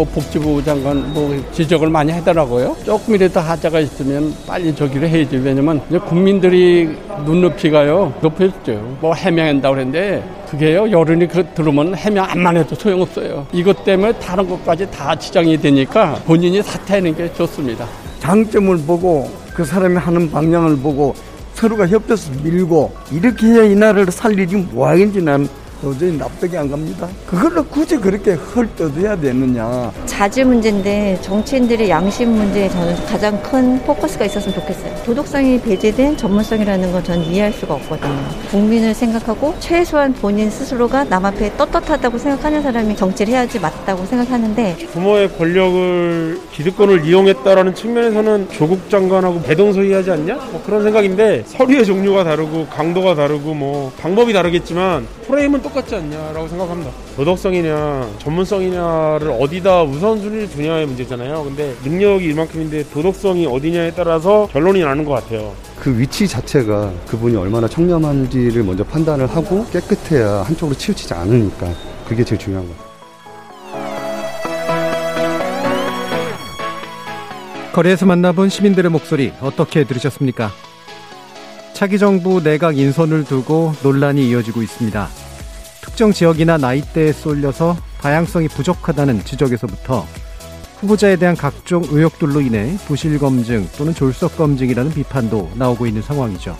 뭐 복지부 장관 뭐 지적을 많이 하더라고요. 조금이라도 하자가 있으면 빨리 저기를 해야지. 왜냐면 이제 국민들이 눈높이가요 높여졌죠. 뭐 해명한다고 그랬는데 그게요 여론이 그 들으면 해명 안만 해도 소용없어요. 이것 때문에 다른 것까지 다 지장이 되니까 본인이 사퇴하는 게 좋습니다. 장점을 보고 그 사람이 하는 방향을 보고 서로가 협조해서 밀고 이렇게 해야 이 나라를 살리지 뭐하겠지 난 도저히 납득이 안 갑니다. 그걸로 굳이 그렇게 헐떠내야 되느냐. 자질 문제인데 정치인들의 양심 문제에 저는 가장 큰 포커스가 있었으면 좋겠어요. 도덕성이 배제된 전문성이라는 건 저는 이해할 수가 없거든요. 국민을 생각하고 최소한 본인 스스로가 남 앞에 떳떳하다고 생각하는 사람이 정치를 해야지 맞다고 생각하는데 부모의 권력을 기득권을 이용했다라는 측면에서는 조국 장관하고 대동소이하지 않냐? 뭐 그런 생각인데 서류의 종류가 다르고 강도가 다르고 뭐 방법이 다르겠지만 프레임은 똑 같지 않냐라고 생각합니다. 도덕성이냐 전문성이냐를 어디다 우선순위를 두냐의 문제잖아요. 근데 능력이 이만큼인데 도덕성이 어디냐에 따라서 결론이 나는 것 같아요. 그 위치 자체가 그분이 얼마나 청렴한지를 먼저 판단을 하고 깨끗해야 한쪽으로 치우치지 않으니까 그게 제일 중요한 것 같아요. 거리에서 만나본 시민들의 목소리 어떻게 들으셨습니까? 차기 정부 내각 인선을 두고 논란이 이어지고 있습니다. 특정 지역이나 나이대에 쏠려서 다양성이 부족하다는 지적에서부터 후보자에 대한 각종 의혹들로 인해 부실 검증 또는 졸속 검증이라는 비판도 나오고 있는 상황이죠.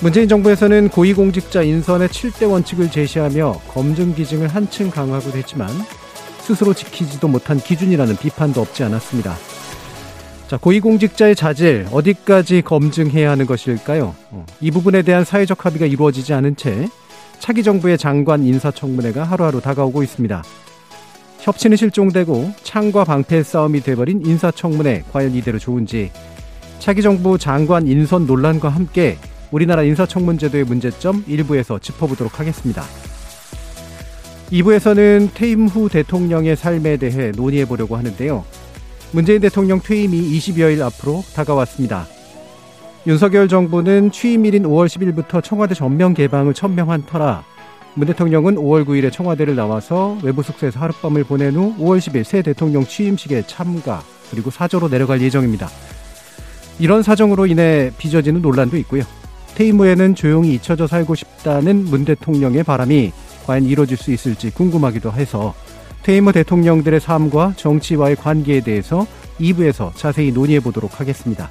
문재인 정부에서는 고위공직자 인선의 7대 원칙을 제시하며 검증 기증을 한층 강화하고도 했지만 스스로 지키지도 못한 기준이라는 비판도 없지 않았습니다. 자, 고위공직자의 자질 어디까지 검증해야 하는 것일까요? 어, 이 부분에 대한 사회적 합의가 이루어지지 않은 채 차기 정부의 장관 인사청문회가 하루하루 다가오고 있습니다. 협치는 실종되고 창과 방패의 싸움이 돼버린 인사청문회 과연 이대로 좋은지 차기 정부 장관 인선 논란과 함께 우리나라 인사청문제도의 문제점 일부에서 짚어보도록 하겠습니다. 2부에서는 퇴임 후 대통령의 삶에 대해 논의해 보려고 하는데요. 문재인 대통령 퇴임이 20여일 앞으로 다가왔습니다. 윤석열 정부는 취임일인 5월 10일부터 청와대 전면 개방을 천명한 터라 문 대통령은 5월 9일에 청와대를 나와서 외부 숙소에서 하룻밤을 보낸 후 5월 10일 새 대통령 취임식에 참가 그리고 사저로 내려갈 예정입니다. 이런 사정으로 인해 빚어지는 논란도 있고요. 퇴임 후에는 조용히 잊혀져 살고 싶다는 문 대통령의 바람이 과연 이루어질 수 있을지 궁금하기도 해서 퇴임 후 대통령들의 삶과 정치와의 관계에 대해서 2부에서 자세히 논의해 보도록 하겠습니다.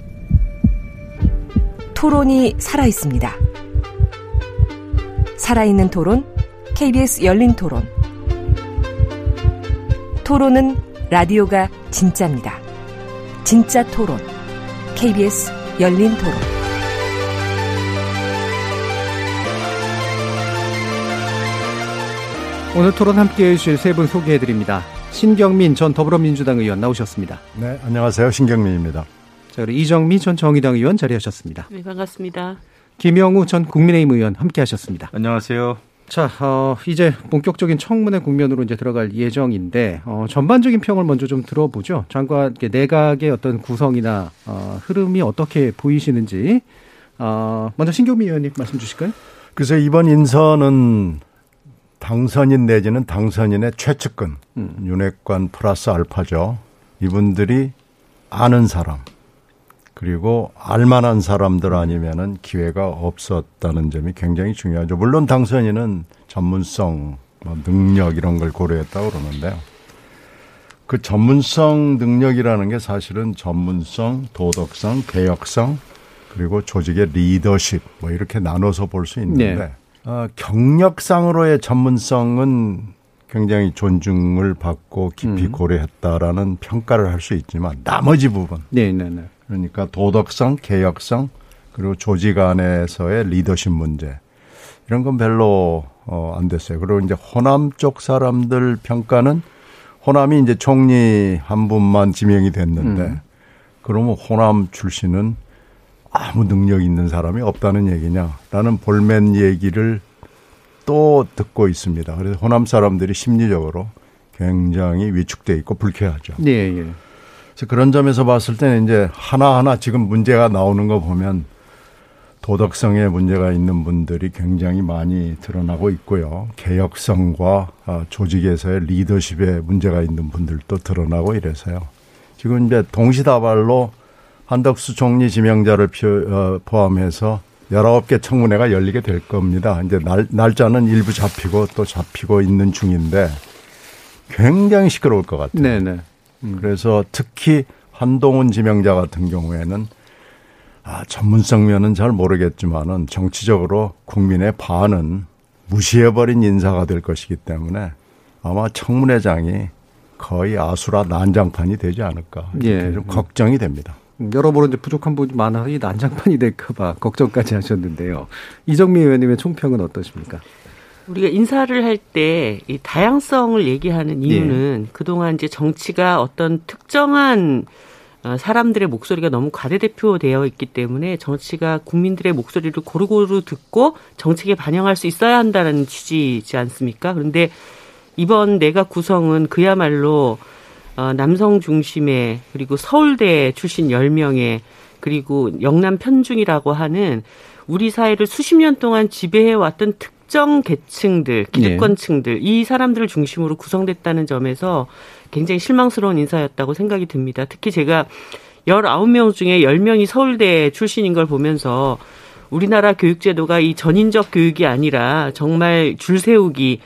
토론이 살아 있습니다. 살아있는 토론, KBS 열린 토론. 토론은 라디오가 진짜입니다. 진짜 토론, KBS 열린 토론. 오늘 토론 함께해 주실 세 분 소개해 드립니다. 신경민 전 더불어민주당 의원 나오셨습니다. 네, 안녕하세요. 신경민입니다. 자, 그리고 이정미 전 정의당 의원 자리하셨습니다. 네, 반갑습니다. 김영우 전 국민의힘 의원 함께하셨습니다. 안녕하세요. 자, 어, 이제 본격적인 청문회 국면으로 이제 들어갈 예정인데 어, 전반적인 평을 먼저 좀 들어보죠. 장관 내각의 어떤 구성이나 어, 흐름이 어떻게 보이시는지 어, 먼저 신경미 의원님 말씀 주실까요? 그래서 이번 인선은 당선인 내지는 당선인의 최측근 음. 윤핵관 플러스 알파죠. 이분들이 아는 사람 그리고 알만한 사람들 아니면은 기회가 없었다는 점이 굉장히 중요하죠. 물론 당선인은 전문성, 뭐 능력 이런 걸 고려했다고 그러는데요. 그 전문성 능력이라는 게 사실은 전문성, 도덕성, 개혁성 그리고 조직의 리더십 뭐 이렇게 나눠서 볼 수 있는데 네. 어, 경력상으로의 전문성은 굉장히 존중을 받고 깊이 음. 고려했다라는 평가를 할 수 있지만 나머지 부분 네, 네, 네. 그러니까 도덕성, 개혁성, 그리고 조직 안에서의 리더십 문제. 이런 건 별로 어, 안 됐어요. 그리고 이제 호남 쪽 사람들 평가는 호남이 이제 총리 한 분만 지명이 됐는데 음. 그러면 호남 출신은 아무 능력 있는 사람이 없다는 얘기냐 라는 볼멘 얘기를 또 듣고 있습니다. 그래서 호남 사람들이 심리적으로 굉장히 위축돼 있고 불쾌하죠. 예, 예. 그런 점에서 봤을 때는 이제 하나하나 지금 문제가 나오는 거 보면 도덕성에 문제가 있는 분들이 굉장히 많이 드러나고 있고요. 개혁성과 아, 조직에서의 리더십에 문제가 있는 분들도 드러나고 이래서요. 지금 이제 동시다발로 한덕수 총리 지명자를 표- 어, 포함해서 19개 청문회가 열리게 될 겁니다. 이제 날, 날짜는 일부 잡히고 또 잡히고 있는 중인데 굉장히 시끄러울 것 같아요. 네네. 그래서 특히 한동훈 지명자 같은 경우에는 아, 전문성 면은 잘 모르겠지만은 정치적으로 국민의 반은 무시해버린 인사가 될 것이기 때문에 아마 청문회장이 거의 아수라 난장판이 되지 않을까. 예. 좀 걱정이 됩니다. 음, 여러모로 이제 부족한 부분이 많아서 이 난장판이 될까봐 걱정까지 하셨는데요. 이정미 의원님의 총평은 어떠십니까? 우리가 인사를 할 때 이 다양성을 얘기하는 이유는 그동안 이제 정치가 어떤 특정한 어, 사람들의 목소리가 너무 과대대표되어 있기 때문에 정치가 국민들의 목소리를 고루고루 듣고 정책에 반영할 수 있어야 한다는 취지이지 않습니까? 그런데 이번 내각 구성은 그야말로 어, 남성 중심의 그리고 서울대 출신 10명의 그리고 영남 편중이라고 하는 우리 사회를 수십 년 동안 지배해왔던 특 정 계층들, 기득권층들, 이 사람들을 중심으로 구성됐다는 점에서 굉장히 실망스러운 인사였다고 생각이 듭니다. 특히 제가 19명 중에 10명이 서울대 출신인 걸 보면서 우리나라 교육제도가 이 전인적 교육이 아니라 정말 줄 세우기,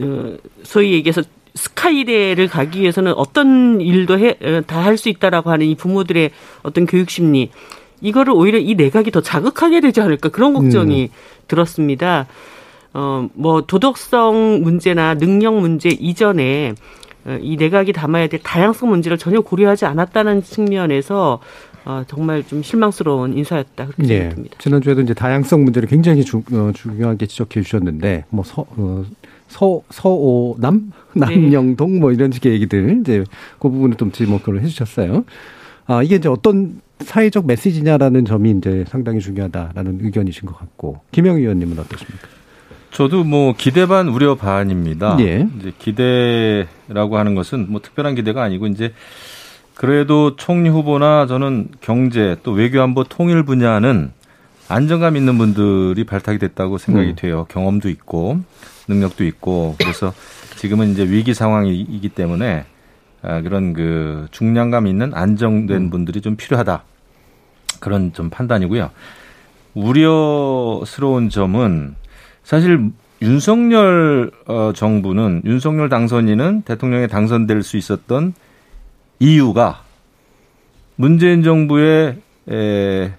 어, 소위 얘기해서 스카이대를 가기 위해서는 어떤 일도 해, 어, 다할 수 있다라고 하는 이 부모들의 어떤 교육 심리, 이거를 오히려 이 내각이 더 자극하게 되지 않을까 그런 걱정이 들었습니다. 어, 뭐 도덕성 문제나 능력 문제 이전에 어, 이 내각이 담아야 될 다양성 문제를 전혀 고려하지 않았다는 측면에서 어, 정말 좀 실망스러운 인사였다 그렇게 예. 생각됩니다. 지난주에도 이제 다양성 문제를 굉장히 주, 어, 중요하게 지적해 주셨는데, 뭐, 서, 어, 서, 서오남? 남영동? 뭐 이런 식의 얘기들, 이제 그 부분을 좀 지목을 해 주셨어요. 아, 이게 이제 어떤 사회적 메시지냐라는 점이 이제 상당히 중요하다라는 의견이신 것 같고, 김영 의원님은 어떠십니까? 저도 뭐 기대 반 우려 반입니다. 예. 이제 기대라고 하는 것은 뭐 특별한 기대가 아니고 이제 그래도 총리 후보나 저는 경제 또 외교안보 통일 분야는 안정감 있는 분들이 발탁이 됐다고 생각이 음. 돼요. 경험도 있고 능력도 있고 그래서 지금은 이제 위기 상황이기 때문에 아, 그런 그 중량감 있는 안정된 분들이 좀 필요하다. 그런 좀 판단이고요. 우려스러운 점은 사실 윤석열 어, 정부는 윤석열 당선인은 대통령에 당선될 수 있었던 이유가 문재인 정부의 에,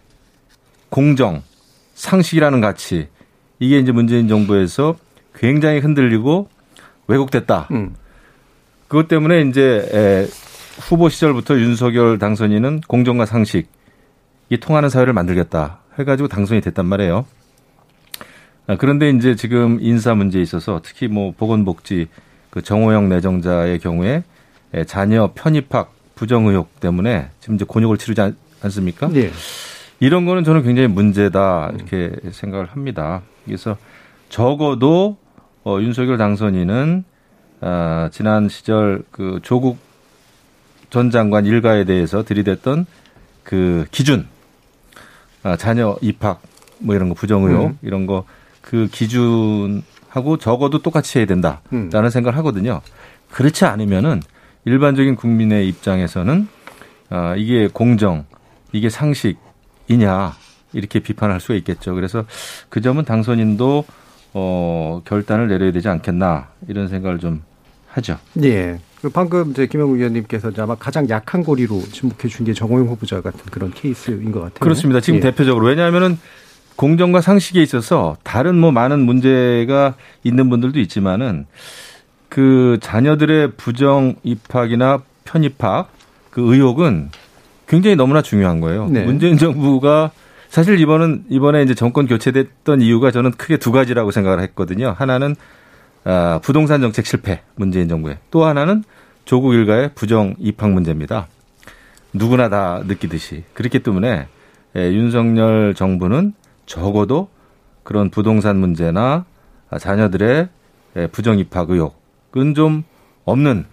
공정, 상식이라는 가치 이게 이제 문재인 정부에서 굉장히 흔들리고 왜곡됐다. 음. 그것 때문에 이제 에, 후보 시절부터 윤석열 당선인은 공정과 상식 이 통하는 사회를 만들겠다 해가지고 당선이 됐단 말이에요. 아, 그런데 이제 지금 인사 문제에 있어서 특히 뭐 보건복지 그 정호영 내정자의 경우에 에, 자녀 편입학 부정 의혹 때문에 지금 이제 곤욕을 치르지 않, 않습니까? 예. 이런 거는 저는 굉장히 문제다 이렇게 생각을 합니다. 그래서 적어도 어, 윤석열 당선인은 아, 지난 시절 그 조국 전 장관 일가에 대해서 들이댔던 그 기준, 아, 자녀 입학 뭐 이런 거 부정 의혹 음. 이런 거 그 기준하고 적어도 똑같이 해야 된다라는 음. 생각을 하거든요. 그렇지 않으면은 일반적인 국민의 입장에서는 아, 이게 공정, 이게 상식이냐 이렇게 비판할 수가 있겠죠. 그래서 그 점은 당선인도 어, 결단을 내려야 되지 않겠나 이런 생각을 좀 하죠. 예. 그 방금 이제 김영우 의원님께서 이제 아마 가장 약한 고리로 지목해 준 게 정호영 후보자 같은 그런 케이스인 것 같아요. 그렇습니다. 지금 예. 대표적으로 왜냐하면은 공정과 상식에 있어서 다른 뭐 많은 문제가 있는 분들도 있지만은 그 자녀들의 부정 입학이나 편입학 그 의혹은 굉장히 너무나 중요한 거예요. 네. 문재인 정부가 사실 이번은 이번에 이제 정권 교체됐던 이유가 저는 크게 두 가지라고 생각을 했거든요. 하나는 아, 부동산 정책 실패 문재인 정부의 또 하나는 조국 일가의 부정 입학 문제입니다. 누구나 다 느끼듯이 그렇기 때문에 예, 윤석열 정부는 적어도 그런 부동산 문제나 자녀들의 예, 부정 입학 의혹은 좀 없는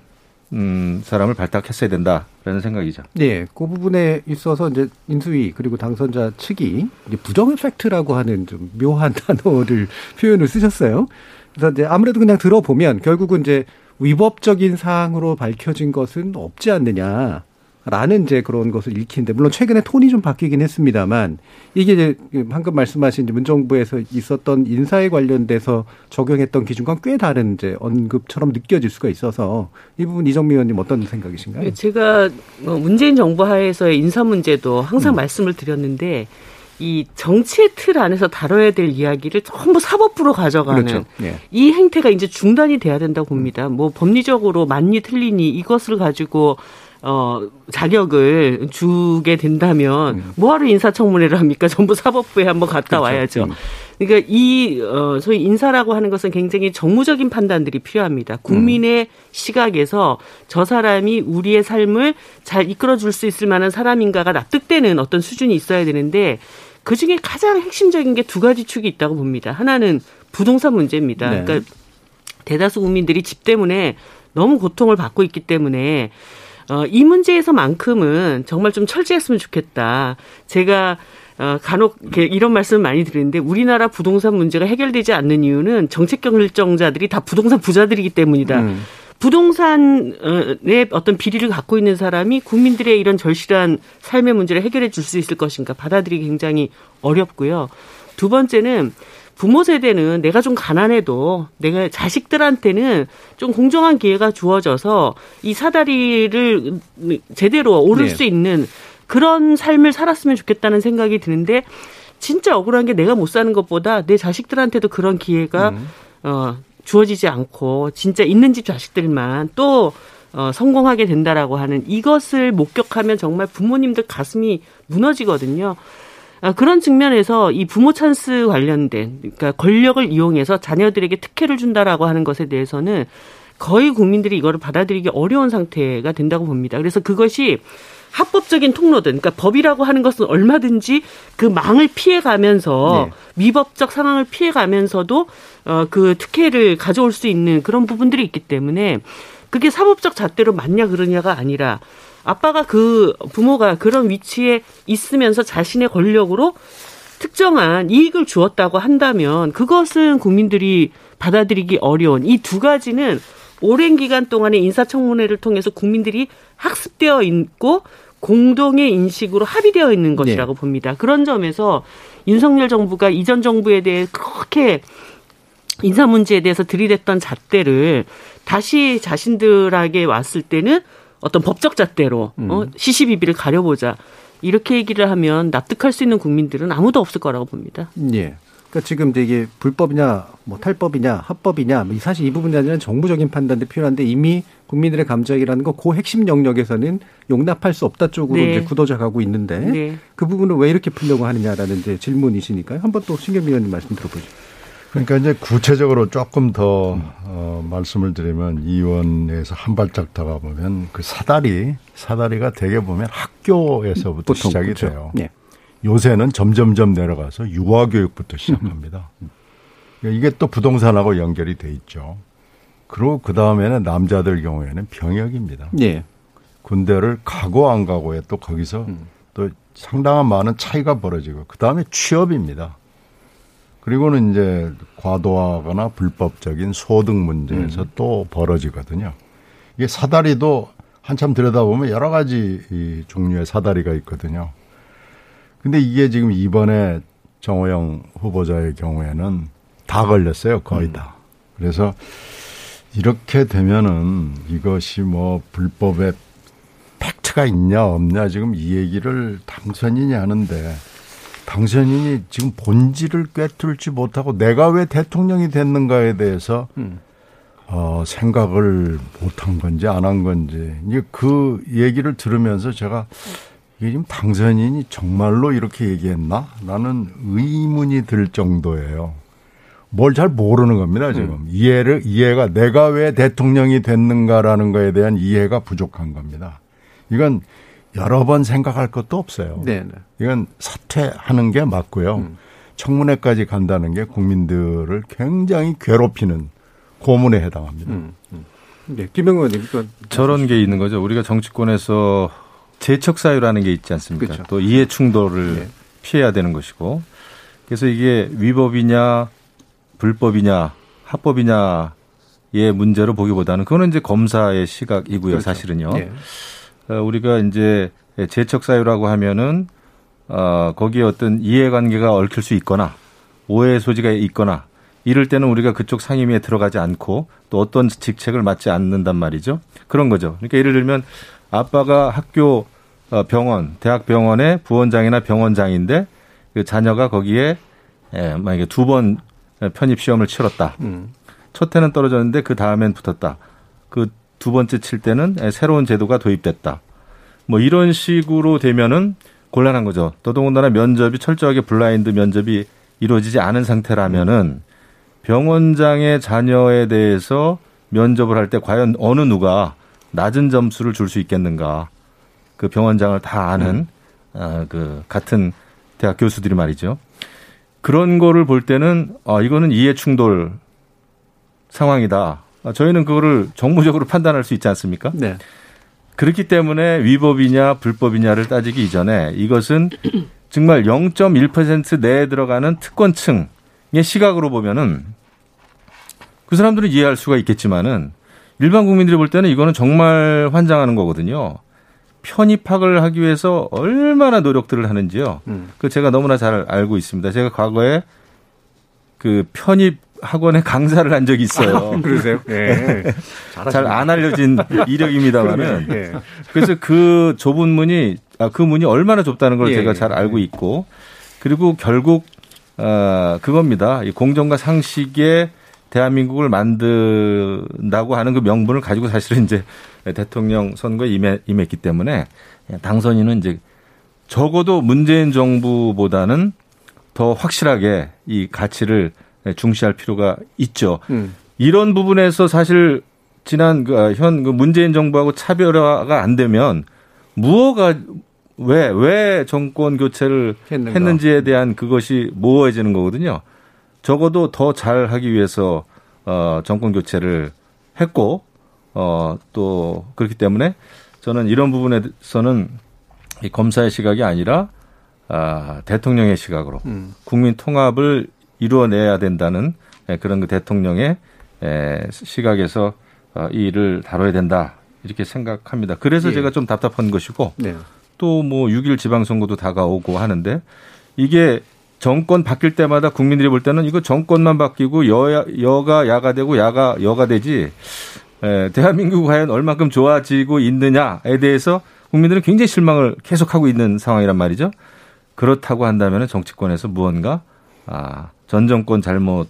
음, 사람을 발탁했어야 된다라는 생각이죠. 네, 그 부분에 있어서 이제 인수위 그리고 당선자 측이 부정 팩트라고 하는 좀 묘한 단어를 표현을 쓰셨어요. 그래서 이제 아무래도 그냥 들어보면 결국은 이제 위법적인 사항으로 밝혀진 것은 없지 않느냐. 라는 이제 그런 것을 읽히는데 물론 최근에 톤이 좀 바뀌긴 했습니다만 이게 이제 방금 말씀하신 문정부에서 있었던 인사에 관련돼서 적용했던 기준과 꽤 다른 이제 언급처럼 느껴질 수가 있어서 이 부분 이정미 의원님 어떤 생각이신가요? 제가 뭐 문재인 정부 하에서의 인사 문제도 항상 음. 말씀을 드렸는데 이 정치의 틀 안에서 다뤄야 될 이야기를 전부 사법부로 가져가는 그렇죠. 네. 이 행태가 이제 중단이 돼야 된다고 봅니다. 뭐 법리적으로 맞니 틀리니 이것을 가지고 어, 자격을 주게 된다면 음. 뭐하러 인사청문회를 합니까? 전부 사법부에 한번 갔다 그렇죠. 와야죠. 음. 그러니까 이 어, 소위 인사라고 하는 것은 굉장히 정무적인 판단들이 필요합니다. 국민의 음. 시각에서 저 사람이 우리의 삶을 잘 이끌어 줄 수 있을 만한 사람인가가 납득되는 어떤 수준이 있어야 되는데 그 중에 가장 핵심적인 게 두 가지 축이 있다고 봅니다. 하나는 부동산 문제입니다. 네. 그러니까 대다수 국민들이 집 때문에 너무 고통을 받고 있기 때문에 어, 이 문제에서만큼은 정말 좀 철저했으면 좋겠다. 제가 어, 간혹 이런 말씀을 많이 드리는데 우리나라 부동산 문제가 해결되지 않는 이유는 정책 결정자들이 다 부동산 부자들이기 때문이다. 음. 부동산의 어떤 비리를 갖고 있는 사람이 국민들의 이런 절실한 삶의 문제를 해결해 줄 수 있을 것인가 받아들이기 굉장히 어렵고요. 두 번째는 부모 세대는 내가 좀 가난해도 내가 자식들한테는 좀 공정한 기회가 주어져서 이 사다리를 제대로 오를 네. 수 있는 그런 삶을 살았으면 좋겠다는 생각이 드는데 진짜 억울한 게 내가 못 사는 것보다 내 자식들한테도 그런 기회가 음. 어 주어지지 않고 진짜 있는 집 자식들만 또 어, 성공하게 된다라고 하는 이것을 목격하면 정말 부모님들 가슴이 무너지거든요. 아, 그런 측면에서 이 부모 찬스 관련된 그러니까 권력을 이용해서 자녀들에게 특혜를 준다라고 하는 것에 대해서는 거의 국민들이 이거를 받아들이기 어려운 상태가 된다고 봅니다. 그래서 그것이 합법적인 통로든 그러니까 법이라고 하는 것은 얼마든지 그 망을 피해 가면서 네. 미법적 상황을 피해 가면서도 어그 특혜를 가져올 수 있는 그런 부분들이 있기 때문에 그게 사법적 잣대로 맞냐 그러냐가 아니라 아빠가 그 부모가 그런 위치에 있으면서 자신의 권력으로 특정한 이익을 주었다고 한다면 그것은 국민들이 받아들이기 어려운 이 두 가지는 오랜 기간 동안의 인사청문회를 통해서 국민들이 학습되어 있고 공동의 인식으로 합의되어 있는 것이라고 네. 봅니다. 그런 점에서 윤석열 정부가 이전 정부에 대해 그렇게 인사 문제에 대해서 들이댔던 잣대를 다시 자신들에게 왔을 때는 어떤 법적 잣대로 음. 어, 시시비비를 가려보자 이렇게 얘기를 하면 납득할 수 있는 국민들은 아무도 없을 거라고 봅니다. 예. 그러니까 지금 이게 불법이냐, 뭐 탈법이냐, 합법이냐, 뭐 사실 이 부분에 대한 정부적인 판단도 필요한데 이미 국민들의 감정이라는 거 그 핵심 영역에서는 용납할 수 없다 쪽으로 네. 이제 굳어져 가고 있는데 네. 그 부분을 왜 이렇게 풀려고 하느냐라는 이제 질문이시니까요. 한번 또 신경미 의원님 말씀 들어보죠. 그러니까 이제 구체적으로 조금 더 어, 말씀을 드리면 이원에서 한 발짝 더 가보면 그 사다리 사다리가 대개 보면 학교에서부터 시작이 그렇죠. 돼요. 네. 요새는 점점점 내려가서 유아교육부터 시작합니다. 그러니까 이게 또 부동산하고 연결이 돼 있죠. 그리고 그 다음에는 남자들 경우에는 병역입니다. 네. 군대를 가고 안 가고에 또 거기서 음. 또 상당한 많은 차이가 벌어지고 그 다음에 취업입니다. 그리고는 이제 과도하거나 불법적인 소득 문제에서 음. 또 벌어지거든요. 이게 사다리도 한참 들여다보면 여러 가지 이 종류의 사다리가 있거든요. 근데 이게 지금 이번에 정호영 후보자의 경우에는 다 걸렸어요. 거의 음. 다. 그래서 이렇게 되면은 이것이 뭐 불법의 팩트가 있냐 없냐 지금 이 얘기를 당선인이 하는데 당선인이 지금 본질을 꿰뚫지 못하고 내가 왜 대통령이 됐는가에 대해서 음. 어, 생각을 못한 건지 안 한 건지 이제 그 얘기를 들으면서 제가 이게 지금 당선인이 정말로 이렇게 얘기했나? 나는 의문이 들 정도예요. 뭘 잘 모르는 겁니다, 지금. 음. 이해를, 이해가 내가 왜 대통령이 됐는가라는 거에 대한 이해가 부족한 겁니다. 이건 여러 번 생각할 것도 없어요. 네네. 네. 이건 사퇴하는 게 맞고요. 음. 청문회까지 간다는 게 국민들을 굉장히 괴롭히는 고문에 해당합니다. 음. 음. 네, 김영건 의원님. 그러니까 저런 게 있는 거죠. 우리가 정치권에서 재척 사유라는 게 있지 않습니까? 그렇죠. 또 이해 충돌을 네. 피해야 되는 것이고. 그래서 이게 위법이냐, 불법이냐, 합법이냐의 문제로 보기보다는 그거는 이제 검사의 시각이고요, 그렇죠. 사실은요. 네. 어, 우리가 이제 재척 사유라고 하면은 어, 거기에 어떤 이해관계가 얽힐 수 있거나 오해 소지가 있거나 이럴 때는 우리가 그쪽 상임위에 들어가지 않고 또 어떤 직책을 맡지 않는단 말이죠. 그런 거죠. 그러니까 예를 들면 아빠가 학교 어, 병원, 대학 병원의 부원장이나 병원장인데 그 자녀가 거기에 예, 만약에 두 번 편입 시험을 치렀다. 음. 첫 해는 떨어졌는데 그 다음엔 붙었다. 그 두 번째 칠 때는 예, 새로운 제도가 도입됐다. 뭐 이런 식으로 되면은 곤란한 거죠. 더더군다나 면접이 철저하게 블라인드 면접이 이루어지지 않은 상태라면은 병원장의 자녀에 대해서 면접을 할 때 과연 어느 누가 낮은 점수를 줄 수 있겠는가. 그 병원장을 다 아는 음. 어, 그 같은 대학 교수들이 말이죠. 그런 거를 볼 때는 아 이거는 이해 충돌 상황이다. 아, 저희는 그거를 정무적으로 판단할 수 있지 않습니까? 네. 그렇기 때문에 위법이냐 불법이냐를 따지기 이전에 이것은 정말 0.1% 내에 들어가는 특권층의 시각으로 보면은 그 사람들은 이해할 수가 있겠지만은 일반 국민들이 볼 때는 이거는 정말 환장하는 거거든요. 편입학을 하기 위해서 얼마나 노력들을 하는지요. 음. 그 제가 너무나 잘 알고 있습니다. 제가 과거에 그 편입 학원에 강사를 한 적이 있어요. 아, 그러세요? 네. 잘안 알려진 이력입니다만은. 네. 그래서 그 좁은 문이 아, 그 문이 얼마나 좁다는 걸 예, 제가 잘 알고 있고 그리고 결국 어, 그겁니다. 이 공정과 상식의 대한민국을 만든다고 하는 그 명분을 가지고 사실은 이제 대통령 선거에 임해, 임했기 때문에 당선인은 이제 적어도 문재인 정부보다는 더 확실하게 이 가치를 중시할 필요가 있죠. 음. 이런 부분에서 사실 지난 그현 그 문재인 정부하고 차별화가 안 되면 무엇가 왜, 왜 정권 교체를 했는가. 했는지에 대한 그것이 모호해지는 거거든요. 적어도 더 잘 하기 위해서 어, 정권 교체를 했고 어, 또 그렇기 때문에 저는 이런 부분에서는 이 검사의 시각이 아니라 아, 대통령의 시각으로 음. 국민 통합을 이루어내야 된다는 예, 그런 그 대통령의 예, 시각에서 어, 이 일을 다뤄야 된다 이렇게 생각합니다. 그래서 예. 제가 좀 답답한 것이고 네. 또뭐 6일 지방선거도 다가오고 하는데 이게 정권 바뀔 때마다 국민들이 볼 때는 이거 정권만 바뀌고 여야 여가 야가 되고 야가 여가 되지 에, 대한민국 과연 얼마큼 좋아지고 있느냐에 대해서 국민들은 굉장히 실망을 계속하고 있는 상황이란 말이죠. 그렇다고 한다면 정치권에서 무언가 아, 전 정권 잘못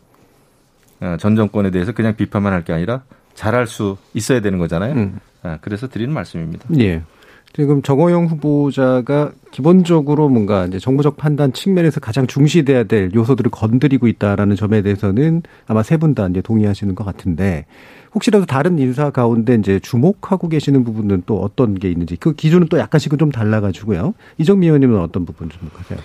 아, 전 정권에 대해서 그냥 비판만 할 게 아니라 잘할 수 있어야 되는 거잖아요. 음. 아, 그래서 드리는 말씀입니다. 예. 지금 정호영 후보자가 기본적으로 뭔가 이제 정부적 판단 측면에서 가장 중시돼야 될 요소들을 건드리고 있다라는 점에 대해서는 아마 세 분 다 이제 동의하시는 것 같은데 혹시라도 다른 인사 가운데 이제 주목하고 계시는 부분은 또 어떤 게 있는지 그 기준은 또 약간씩은 좀 달라가지고요. 이정미 의원님은 어떤 부분 주목하세요?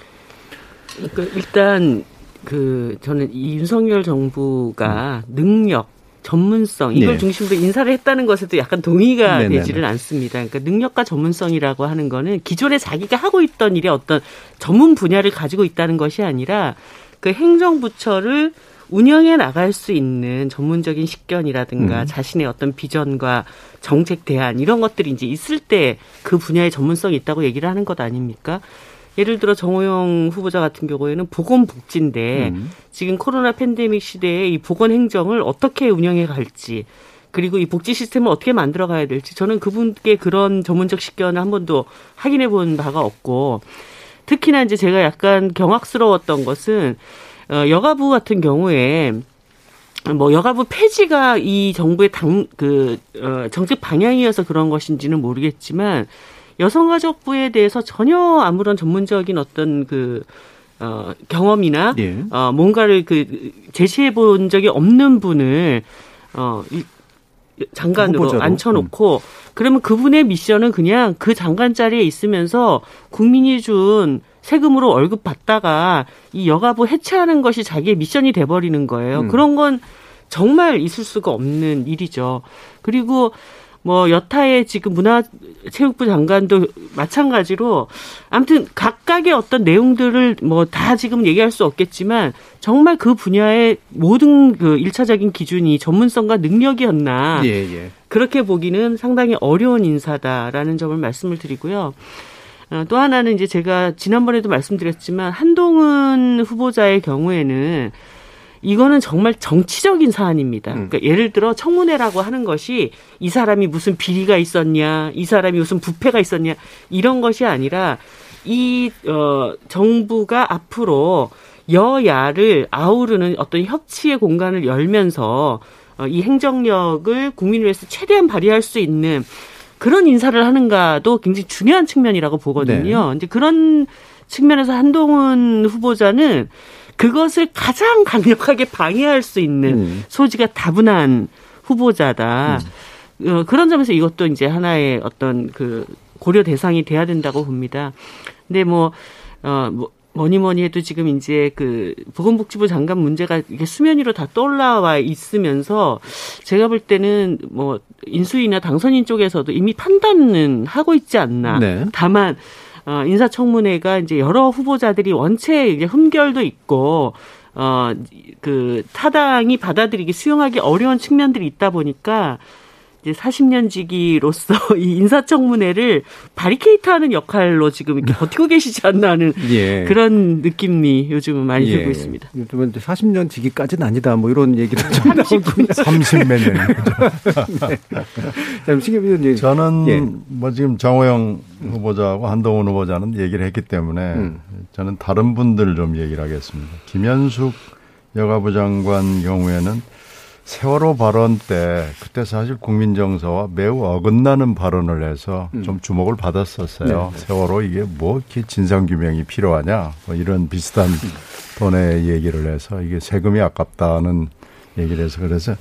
그러니까 일단 그 저는 이 윤석열 정부가 음. 능력 전문성 이걸 네. 중심으로 인사를 했다는 것에도 약간 동의가 네네네. 되지를 않습니다. 그러니까 능력과 전문성이라고 하는 거는 기존에 자기가 하고 있던 일에 어떤 전문 분야를 가지고 있다는 것이 아니라 그 행정부처를 운영해 나갈 수 있는 전문적인 식견이라든가 음. 자신의 어떤 비전과 정책 대안 이런 것들이 이제 있을 때 그 분야의 전문성이 있다고 얘기를 하는 것 아닙니까? 예를 들어 정호영 후보자 같은 경우에는 보건복지인데 음. 지금 코로나 팬데믹 시대에 이 보건 행정을 어떻게 운영해 갈지 그리고 이 복지 시스템을 어떻게 만들어 가야 될지 저는 그분께 그런 전문적 식견을 한 번도 확인해 본 바가 없고 특히나 이제 제가 약간 경악스러웠던 것은 어 여가부 같은 경우에 뭐 여가부 폐지가 이 정부의 당 그 어, 정책 방향이어서 그런 것인지는 모르겠지만 여성가족부에 대해서 전혀 아무런 전문적인 어떤 그 어, 경험이나 예. 어, 뭔가를 그 제시해 본 적이 없는 분을 어, 이, 장관으로 후보자로? 앉혀놓고 그러면 그분의 미션은 그냥 그 장관 자리에 있으면서 국민이 준 세금으로 월급 받다가 이 여가부 해체하는 것이 자기의 미션이 돼버리는 거예요. 음. 그런 건 정말 있을 수가 없는 일이죠. 그리고 뭐 여타의 지금 문화체육부 장관도 마찬가지로 아무튼 각각의 어떤 내용들을 뭐 다 지금 얘기할 수 없겠지만 정말 그 분야의 모든 그 일차적인 기준이 전문성과 능력이었나 예, 예. 그렇게 보기는 상당히 어려운 인사다라는 점을 말씀을 드리고요. 어, 또 하나는 이제 제가 지난번에도 말씀드렸지만 한동훈 후보자의 경우에는 이거는 정말 정치적인 사안입니다. 그러니까 예를 들어 청문회라고 하는 것이 이 사람이 무슨 비리가 있었냐, 이 사람이 무슨 부패가 있었냐 이런 것이 아니라 이 어, 정부가 앞으로 여야를 아우르는 어떤 협치의 공간을 열면서 어, 이 행정력을 국민을 위해서 최대한 발휘할 수 있는 그런 인사를 하는가도 굉장히 중요한 측면이라고 보거든요. 이제 그런 측면에서 한동훈 후보자는 그것을 가장 강력하게 방해할 수 있는 소지가 다분한 후보자다. 어, 그런 점에서 이것도 이제 하나의 어떤 그 고려 대상이 돼야 된다고 봅니다. 근데 뭐, 어, 뭐, 뭐니 뭐니 해도 지금 이제 그 보건복지부 장관 문제가 이게 수면 위로 다 떠올라와 있으면서 제가 볼 때는 뭐 인수위나 당선인 쪽에서도 이미 판단은 하고 있지 않나. 네. 다만 어, 인사청문회가 이제 여러 후보자들이 원체 이제 흠결도 있고 어, 그 타당이 받아들이기 수용하기 어려운 측면들이 있다 보니까 이제 40년 지기로서 이 인사청문회를 바리케이트 하는 역할로 지금 이렇게 버티고 계시지 않나 하는 예. 그런 느낌이 요즘은 많이 예. 들고 있습니다. 그러면 이제 40년 지기까지는 아니다. 뭐 이런 얘기도 좀 나오고 30몇 년. 네. 자, 신경 의원님. 저는 예. 뭐 지금 정호영 후보자하고 한동훈 후보자는 얘기를 했기 때문에 음. 저는 다른 분들 좀 얘기를 하겠습니다. 김현숙 여가부 장관 경우에는 세월호 발언 때 그때 사실 국민 정서와 매우 어긋나는 발언을 해서 좀 주목을 받았었어요. 네. 세월호 이게 뭐 이렇게 진상 규명이 필요하냐 뭐 이런 비슷한 돈의 얘기를 해서 이게 세금이 아깝다는 얘기를 해서 그래서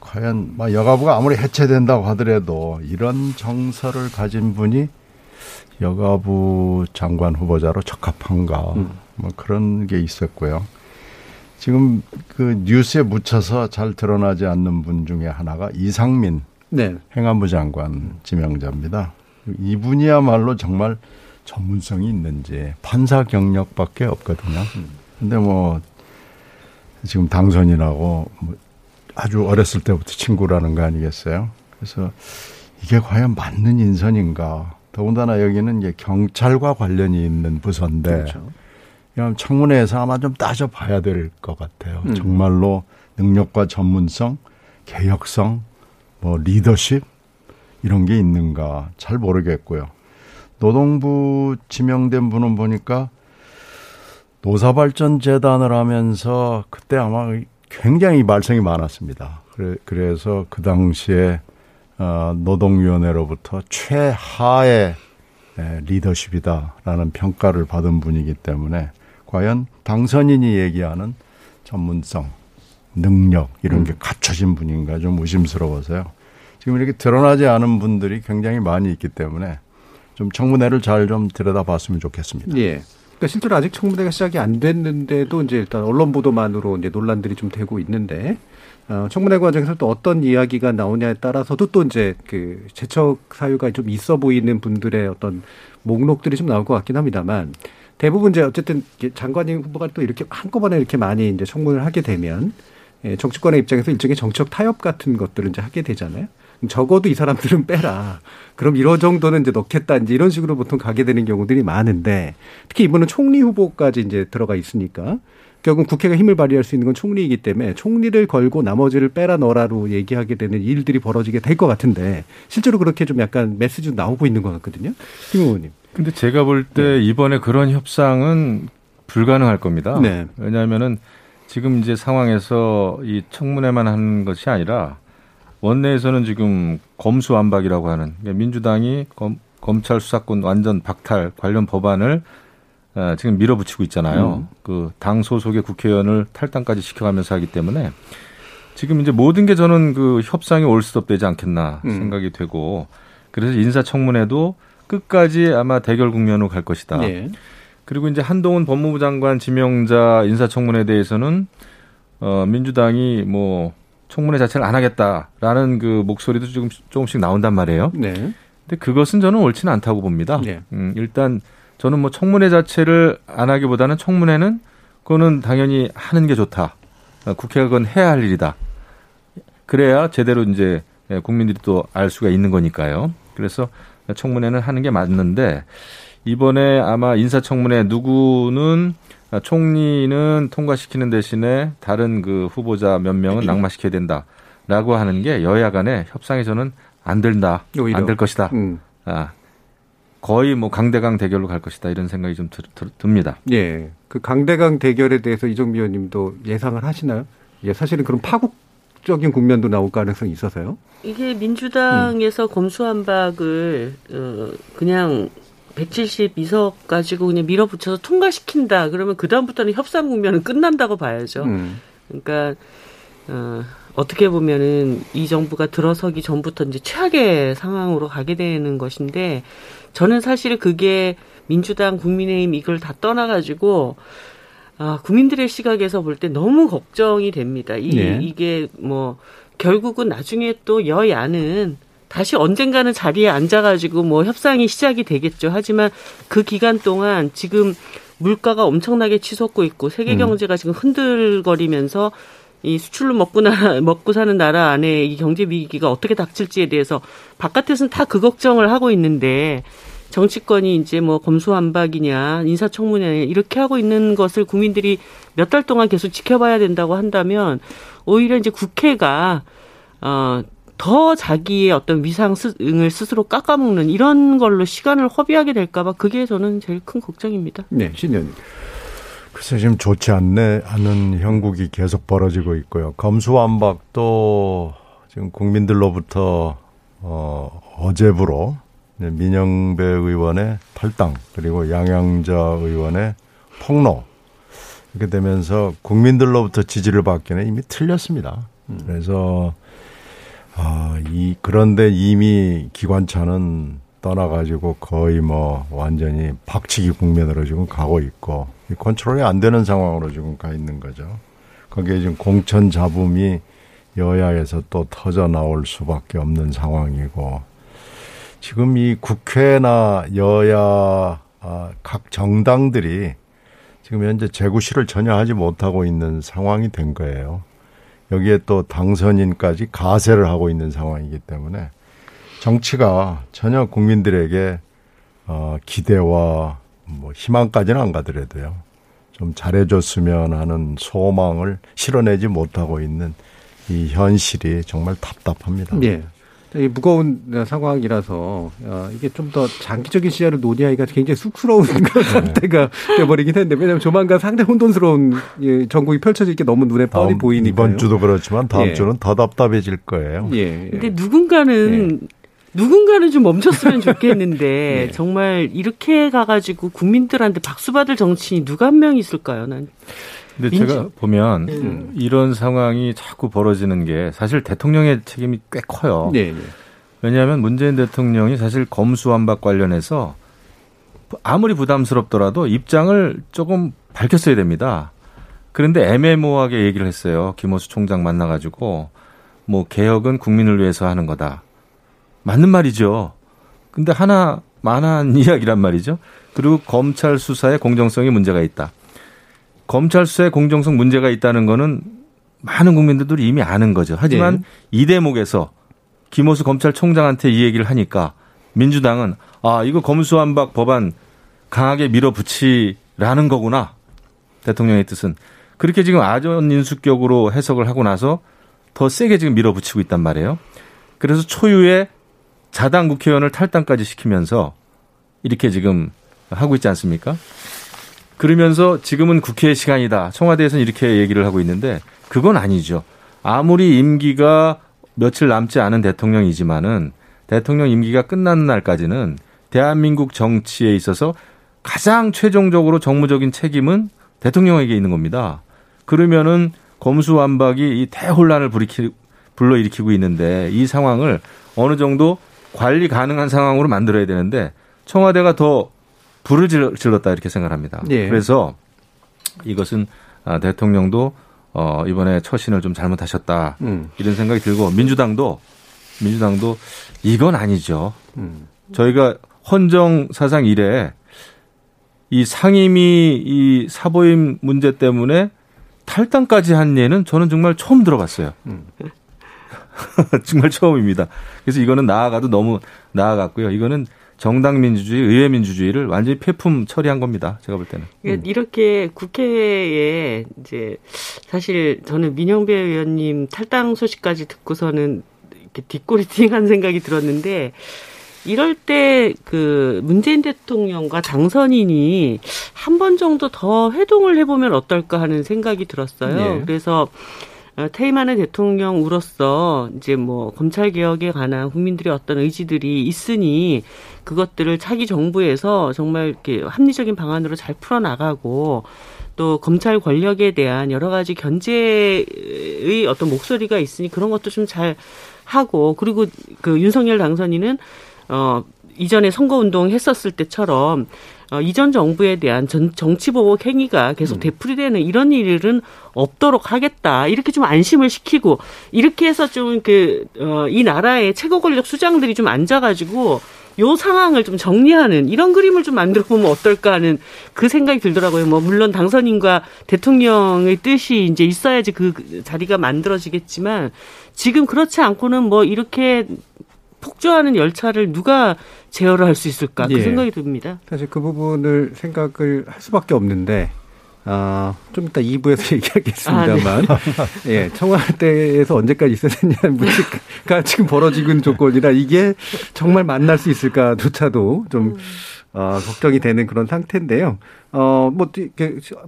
과연 막 여가부가 아무리 해체된다고 하더라도 이런 정서를 가진 분이 여가부 장관 후보자로 적합한가 뭐 그런 게 있었고요. 지금 그 뉴스에 묻혀서 잘 드러나지 않는 분 중에 하나가 이상민 네. 행안부 장관 지명자입니다. 이분이야말로 정말 전문성이 있는지 판사 경력밖에 없거든요. 근데 뭐 지금 당선인하고 뭐 아주 어렸을 때부터 친구라는 거 아니겠어요? 그래서 이게 과연 맞는 인선인가? 더군다나 여기는 이제 경찰과 관련이 있는 부서인데 그렇죠. 청문회에서 아마 좀 따져봐야 될 것 같아요. 음. 정말로 능력과 전문성, 개혁성, 뭐 리더십 이런 게 있는가 잘 모르겠고요. 노동부 지명된 분은 보니까 노사발전재단을 하면서 그때 아마 굉장히 말썽이 많았습니다. 그래, 그래서 그 당시에 어, 노동위원회로부터 최하의 에, 리더십이다라는 평가를 받은 분이기 때문에 과연 당선인이 얘기하는 전문성, 능력 이런 게 갖춰진 분인가 좀 의심스러워서요. 지금 이렇게 드러나지 않은 분들이 굉장히 많이 있기 때문에 좀 청문회를 잘 좀 들여다봤으면 좋겠습니다. 예. 그러니까 실제로 아직 청문회가 시작이 안 됐는데도 이제 일단 언론 보도만으로 이제 논란들이 좀 되고 있는데 어, 청문회 과정에서 또 어떤 이야기가 나오냐에 따라서도 또 이제 그 재척 사유가 좀 있어 보이는 분들의 어떤 목록들이 좀 나올 것 같긴 합니다만 대부분 이제 어쨌든 장관님 후보가 또 이렇게 한꺼번에 이렇게 많이 이제 청문을 하게 되면 예, 정치권의 입장에서 일종의 정책 타협 같은 것들을 이제 하게 되잖아요. 적어도 이 사람들은 빼라. 그럼 이런 정도는 이제 넣겠다. 이제 이런 식으로 보통 가게 되는 경우들이 많은데 특히 이분은 총리 후보까지 이제 들어가 있으니까 결국 국회가 힘을 발휘할 수 있는 건 총리이기 때문에 총리를 걸고 나머지를 빼라 넣어라로 얘기하게 되는 일들이 벌어지게 될 것 같은데 실제로 그렇게 좀 약간 메시지 나오고 있는 것 같거든요. 김 의원님. 근데 제가 볼때 이번에 그런 협상은 불가능할 겁니다. 네. 왜냐하면은 지금 이제 상황에서 이 청문회만 하는 것이 아니라 원내에서는 지금 검수완박이라고 하는 그러니까 민주당이 검, 검찰 수사권 완전 박탈 관련 법안을 어, 지금 밀어붙이고 있잖아요. 음. 그당 소속의 국회의원을 탈당까지 시켜가면서 하기 때문에 지금 이제 모든 게 저는 그 협상이 올스톱 되지 않겠나 음. 생각이 되고 그래서 인사청문회도 끝까지 아마 대결 국면으로 갈 것이다. 네. 그리고 이제 한동훈 법무부 장관 지명자 인사청문회에 대해서는 어 민주당이 뭐 청문회 자체를 안 하겠다라는 그 목소리도 지금 조금씩 나온단 말이에요. 네. 근데 그것은 저는 옳지는 않다고 봅니다. 네. 음, 일단 저는 뭐 청문회 자체를 안 하기보다는 청문회는 그거는 당연히 하는 게 좋다. 어, 국회가 그건 해야 할 일이다. 그래야 제대로 이제 예, 국민들이 또 알 수가 있는 거니까요. 그래서 청문회는 하는 게 맞는데 이번에 아마 인사청문회 누구는 총리는 통과시키는 대신에 다른 그 후보자 몇 명은 낙마시켜야 된다라고 하는 게 여야 간의 협상에 저는 안 된다. 안 될 것이다. 음. 아, 거의 뭐 강대강 대결로 갈 것이다 이런 생각이 좀 들, 들, 듭니다. 예. 그 강대강 대결에 대해서 이정미 의원님도 예상을 하시나요? 예, 사실은 그런 파국 적인 국면도 나올 가능성이 있어서요. 이게 민주당에서 검수한 박을 어, 그냥 172석 가지고 그냥 밀어붙여서 통과시킨다. 그러면 그 다음부터는 협상 국면은 끝난다고 봐야죠. 음. 그러니까 어, 어떻게 보면은 이 정부가 들어서기 전부터 이제 최악의 상황으로 가게 되는 것인데 저는 사실 그게 민주당, 국민의힘 이걸 다 떠나가지고 아, 국민들의 시각에서 볼 때 너무 걱정이 됩니다. 이, 네. 이게 뭐 결국은 나중에 또 여야는 다시 언젠가는 자리에 앉아가지고 뭐 협상이 시작이 되겠죠. 하지만 그 기간 동안 지금 물가가 엄청나게 치솟고 있고 세계 음. 경제가 지금 흔들거리면서 이 수출로 먹고 나 먹고 사는 나라 안에 이 경제 위기가 어떻게 닥칠지에 대해서 바깥에서는 다 그 걱정을 하고 있는데 정치권이 이제 뭐 검수완박이냐 인사청문회 이렇게 하고 있는 것을 국민들이 몇 달 동안 계속 지켜봐야 된다고 한다면 오히려 이제 국회가 어 더 자기의 어떤 위상을 스스로 깎아먹는 이런 걸로 시간을 허비하게 될까봐 그게 저는 제일 큰 걱정입니다. 네, 신현. 글쎄 지금 좋지 않네 않은 형국이 계속 벌어지고 있고요. 검수완박도 지금 국민들로부터 어, 어제부로 네, 민영배 의원의 탈당 그리고 양양자 의원의 폭로 이렇게 되면서 국민들로부터 지지를 받기는 이미 틀렸습니다. 그래서 아, 이 그런데 이미 기관차는 떠나가지고 거의 뭐 완전히 박치기 국면으로 지금 가고 있고 이 컨트롤이 안 되는 상황으로 지금 가 있는 거죠. 거기에 지금 공천 잡음이 여야에서 또 터져 나올 수밖에 없는 상황이고 지금 이 국회나 여야 아, 각 정당들이 지금 현재 재구시를 전혀 하지 못하고 있는 상황이 된 거예요. 여기에 또 당선인까지 가세를 하고 있는 상황이기 때문에 정치가 전혀 국민들에게 어, 기대와 뭐 희망까지는 안 가더라도요. 좀 잘해줬으면 하는 소망을 실어내지 못하고 있는 이 현실이 정말 답답합니다. 예. 이 무거운 상황이라서 어, 이게 좀 더 장기적인 시야를 논의하기가 굉장히 쑥스러운 그런 상태가 돼버리긴 했는데 왜냐하면 조만간 상당히 혼돈스러운 예, 전국이 펼쳐질 게 너무 눈에 뻔히 다음, 보이니까요. 이번 주도 그렇지만 다음 예. 주는 더 답답해질 거예요. 예. 근데 누군가는 누군가는 좀 멈췄으면 좋겠는데 정말 이렇게 가가지고 국민들한테 박수 받을 정치인이 누가 한 명 있을까요? 난 근데 민주- 제가 보면 음. 이런 상황이 자꾸 벌어지는 게 사실 대통령의 책임이 꽤 커요. 네, 네. 왜냐하면 문재인 대통령이 사실 검수완박 관련해서 아무리 부담스럽더라도 입장을 조금 밝혔어야 됩니다. 그런데 애매모호하게 얘기를 했어요. 김호수 총장 만나가지고 뭐 개혁은 국민을 위해서 하는 거다. 맞는 말이죠. 근데 하나 만한 이야기란 말이죠. 그리고 검찰 수사의 공정성에 문제가 있다. 검찰 수사의 공정성 문제가 있다는 거는 많은 국민들도 이미 아는 거죠. 하지만 네. 이 대목에서 김호수 검찰총장한테 이 얘기를 하니까 민주당은 아 이거 검수완박 법안 강하게 밀어붙이라는 거구나 대통령의 뜻은 그렇게 지금 아전 인수격으로 해석을 하고 나서 더 세게 지금 밀어붙이고 있단 말이에요. 그래서 초유의 자당 국회의원을 탈당까지 시키면서 이렇게 지금 하고 있지 않습니까? 그러면서 지금은 국회의 시간이다. 청와대에서는 이렇게 얘기를 하고 있는데 그건 아니죠. 아무리 임기가 며칠 남지 않은 대통령이지만은 대통령 임기가 끝나는 날까지는 대한민국 정치에 있어서 가장 최종적으로 정무적인 책임은 대통령에게 있는 겁니다. 그러면은 검수완박이 이 대혼란을 불러일으키고 있는데 이 상황을 어느 정도 관리 가능한 상황으로 만들어야 되는데 청와대가 더 불을 질렀다 이렇게 생각합니다. 예. 그래서 이것은 아, 대통령도 어, 이번에 처신을 좀 잘못하셨다 음. 이런 생각이 들고 민주당도 민주당도 이건 아니죠. 음. 저희가 헌정 사상 이래 이 상임위 이 사보임 문제 때문에 탈당까지 한 예는 저는 정말 처음 들어봤어요. 음. 정말 처음입니다. 그래서 이거는 나아가도 너무 나아갔고요. 이거는 정당 민주주의, 의회 민주주의를 완전히 폐품 처리한 겁니다. 제가 볼 때는. 음. 이렇게 국회에 이제 사실 저는 민영배 의원님 탈당 소식까지 듣고서는 이렇게 뒷꼬리팅한 생각이 들었는데 이럴 때 그 문재인 대통령과 당선인이 한 번 정도 더 회동을 해보면 어떨까 하는 생각이 들었어요. 네. 그래서 어, 퇴임하는 대통령으로서 이제 뭐 검찰 개혁에 관한 국민들의 어떤 의지들이 있으니 그것들을 차기 정부에서 정말 이렇게 합리적인 방안으로 잘 풀어나가고 또 검찰 권력에 대한 여러 가지 견제의 어떤 목소리가 있으니 그런 것도 좀 잘 하고 그리고 그 윤석열 당선인은 어 이전에 선거 운동 했었을 때처럼 어, 이전 정부에 대한 전, 정치보복 행위가 계속 음. 되풀이되는 이런 일은 없도록 하겠다. 이렇게 좀 안심을 시키고 이렇게 해서 좀 그, 어, 이 나라의 최고 권력 수장들이 좀 앉아가지고 요 상황을 좀 정리하는 이런 그림을 좀 만들어 보면 어떨까 하는 그 생각이 들더라고요. 뭐 물론 당선인과 대통령의 뜻이 이제 있어야지 그 자리가 만들어지겠지만 지금 그렇지 않고는 뭐 이렇게 폭주하는 열차를 누가 제어를 할 수 있을까 그 예. 생각이 듭니다. 사실 그 부분을 생각을 할 수밖에 없는데 아, 좀 이따 2부에서 얘기하겠습니다만, 아, 네. 예, 청와대에서 언제까지 있어야 되냐는 문제가 지금 벌어지고 있는 조건이라 이게 정말 만날 수 있을까조차도 좀, 음. 어, 걱정이 되는 그런 상태인데요. 어, 뭐,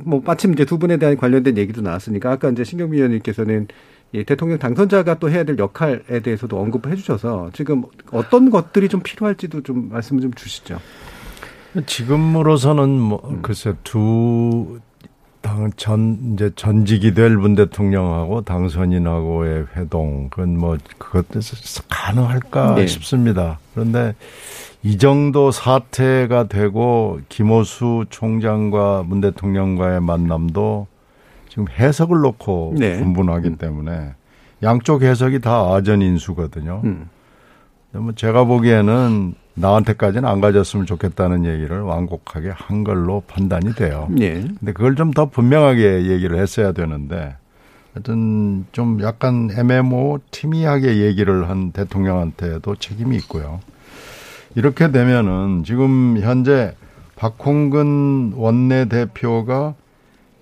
뭐, 마침 이제 두 분에 대한 관련된 얘기도 나왔으니까, 아까 이제 신경미 의원님께서는 이 대통령 당선자가 또 해야 될 역할에 대해서도 언급을 해주셔서 지금 어떤 것들이 좀 필요할지도 좀 말씀을 좀 주시죠. 지금으로서는 뭐 음. 글쎄 두 당 전 이제 전직이 될 문 대통령하고 당선인하고의 회동 그건 뭐 그것도 가능할까 네. 싶습니다. 그런데 이 정도 사태가 되고 김호수 총장과 문 대통령과의 만남도 지금 해석을 놓고 네. 분분하기 음. 때문에 양쪽 해석이 다 아전인수거든요. 음. 뭐 제가 보기에는 나한테까지는 안 가졌으면 좋겠다는 얘기를 완곡하게 한 걸로 판단이 돼요. 네. 근데 그걸 좀 더 분명하게 얘기를 했어야 되는데 하여튼 좀 약간 애매모 티미하게 얘기를 한 대통령한테도 책임이 있고요. 이렇게 되면은 지금 현재 박홍근 원내대표가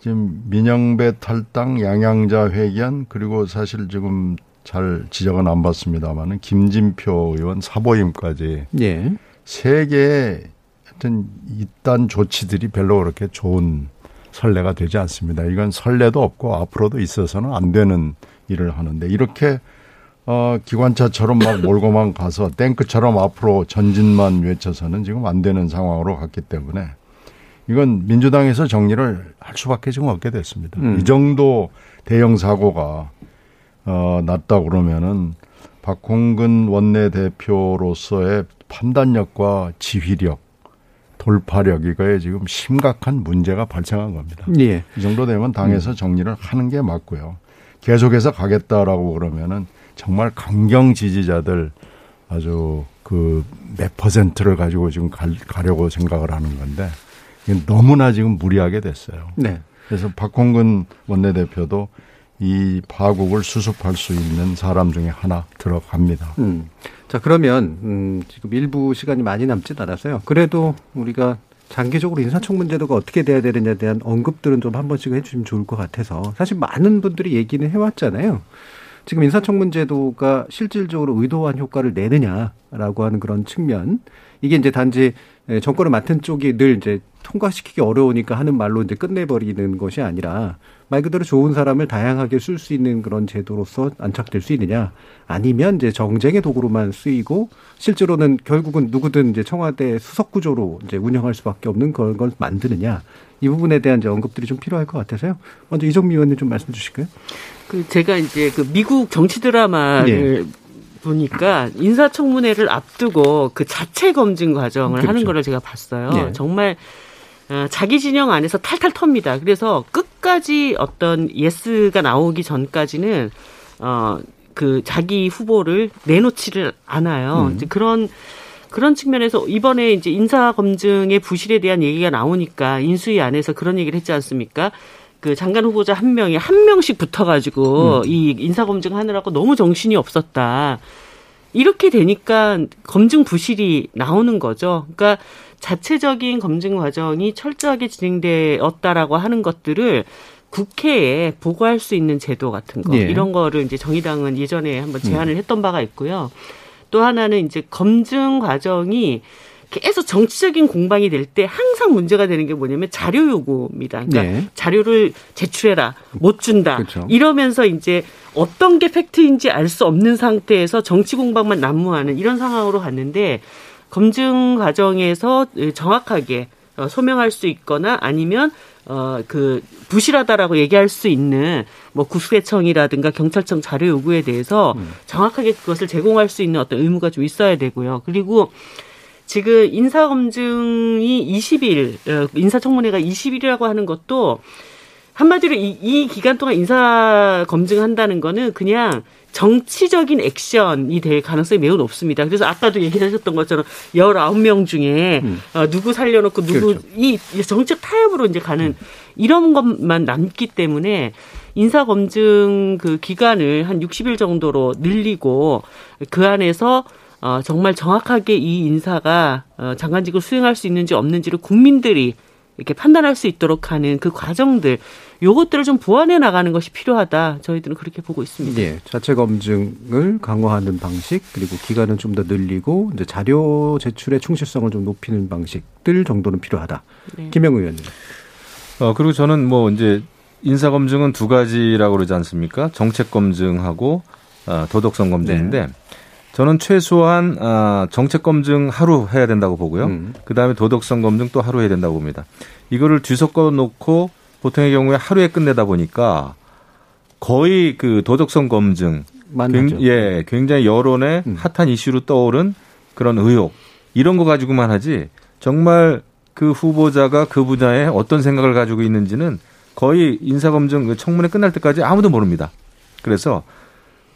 지금 민영배 탈당, 양양자 회견 그리고 사실 지금 잘 지적은 안 받습니다만은 김진표 의원 사보임까지 예. 세 개의 하여튼 이딴 조치들이 별로 그렇게 좋은 선례가 되지 않습니다. 이건 선례도 없고 앞으로도 있어서는 안 되는 일을 하는데 이렇게 어 기관차처럼 막 몰고만 가서 탱크처럼 앞으로 전진만 외쳐서는 지금 안 되는 상황으로 갔기 때문에 이건 민주당에서 정리를 할 수밖에 지금 없게 됐습니다. 음. 이 정도 대형 사고가 어, 났다 그러면은 박홍근 원내대표로서의 판단력과 지휘력, 돌파력 이거에 지금 심각한 문제가 발생한 겁니다. 예. 이 정도 되면 당에서 음. 정리를 하는 게 맞고요. 계속해서 가겠다라고 그러면은 정말 강경 지지자들 아주 그 몇 퍼센트를 가지고 지금 가 려고 생각을 하는 건데 너무나 지금 무리하게 됐어요. 네. 그래서 박홍근 원내대표도 이 파국을 수습할 수 있는 사람 중에 하나 들어갑니다. 음. 자 그러면 음, 지금 일부 시간이 많이 남지 않아서요. 그래도 우리가 장기적으로 인사청 문제도가 어떻게 돼야 되느냐에 대한 언급들은 좀 한 번씩 해주시면 좋을 것 같아서 사실 많은 분들이 얘기는 해왔잖아요. 지금 인사청 문 제도가 실질적으로 의도한 효과를 내느냐라고 하는 그런 측면 이게 이제 단지 예, 정권을 맡은 쪽이 늘 이제 통과시키기 어려우니까 하는 말로 이제 끝내버리는 것이 아니라 말 그대로 좋은 사람을 다양하게 쓸 수 있는 그런 제도로서 안착될 수 있느냐 아니면 이제 정쟁의 도구로만 쓰이고 실제로는 결국은 누구든 이제 청와대 수석 구조로 이제 운영할 수밖에 없는 그런 걸 만드느냐 이 부분에 대한 이제 언급들이 좀 필요할 것 같아서요. 먼저 이정미 의원님 좀 말씀 주실까요? 그 제가 이제 그 미국 정치 드라마를 네. 보니까 인사청문회를 앞두고 그 자체 검증 과정을 그렇죠. 하는 거를 제가 봤어요. 네. 정말 어, 자기 진영 안에서 탈탈 텁니다. 그래서 끝까지 어떤 yes가 나오기 전까지는 어 그 자기 후보를 내놓지를 않아요. 음. 이제 그런 그런 측면에서 이번에 이제 인사 검증의 부실에 대한 얘기가 나오니까 인수위 안에서 그런 얘기를 했지 않습니까? 그 장관 후보자 한 명이 한 명씩 붙어가지고 음. 이 인사 검증 하느라고 너무 정신이 없었다. 이렇게 되니까 검증 부실이 나오는 거죠. 그러니까 자체적인 검증 과정이 철저하게 진행되었다라고 하는 것들을 국회에 보고할 수 있는 제도 같은 거 예. 이런 거를 이제 정의당은 예전에 한번 제안을 음. 했던 바가 있고요. 또 하나는 이제 검증 과정이 계속 정치적인 공방이 될 때 항상 문제가 되는 게 뭐냐면 자료 요구입니다. 그러니까 네. 자료를 제출해라, 못 준다. 그렇죠. 이러면서 이제 어떤 게 팩트인지 알 수 없는 상태에서 정치 공방만 난무하는 이런 상황으로 갔는데 검증 과정에서 정확하게 어, 소명할 수 있거나 아니면 어 그 부실하다라고 얘기할 수 있는 뭐 국세청이라든가 경찰청 자료 요구에 대해서 음. 정확하게 그것을 제공할 수 있는 어떤 의무가 좀 있어야 되고요. 그리고 지금 인사 검증이 20일 어, 인사청문회가 20일이라고 하는 것도 한마디로 이, 이 기간 동안 인사 검증한다는 거는 그냥 정치적인 액션이 될 가능성이 매우 높습니다. 그래서 아까도 얘기하셨던 것처럼 19명 중에 음. 어, 누구 살려놓고 누구 그렇죠. 이 정책 타협으로 이제 가는 음. 이런 것만 남기 때문에 인사 검증 그 기간을 한 60일 정도로 늘리고 그 안에서 어, 정말 정확하게 이 인사가 어, 장관직을 수행할 수 있는지 없는지를 국민들이 이렇게 판단할 수 있도록 하는 그 과정들 요것들을 좀 보완해 나가는 것이 필요하다. 저희들은 그렇게 보고 있습니다. 예. 자체 검증을 강화하는 방식 그리고 기간을 좀더 늘리고 이제 자료 제출의 충실성을 좀 높이는 방식들 정도는 필요하다. 네. 김영 의원님. 어 그리고 저는 뭐 이제 인사 검증은 두 가지라고 그러지 않습니까? 정책 검증하고 어, 도덕성 검증인데 네. 저는 최소한 아, 정책 검증 하루 해야 된다고 보고요. 음. 그다음에 도덕성 검증 또 하루 해야 된다고 봅니다. 이거를 뒤섞어 놓고 보통의 경우에 하루에 끝내다 보니까 거의 그 도덕성 검증 굉, 예, 굉장히 여론의 음. 핫한 이슈로 떠오른 그런 의혹 이런 거 가지고만 하지 정말 그 후보자가 그 분야에 어떤 생각을 가지고 있는지는 거의 인사검증 그 청문회 끝날 때까지 아무도 모릅니다. 그래서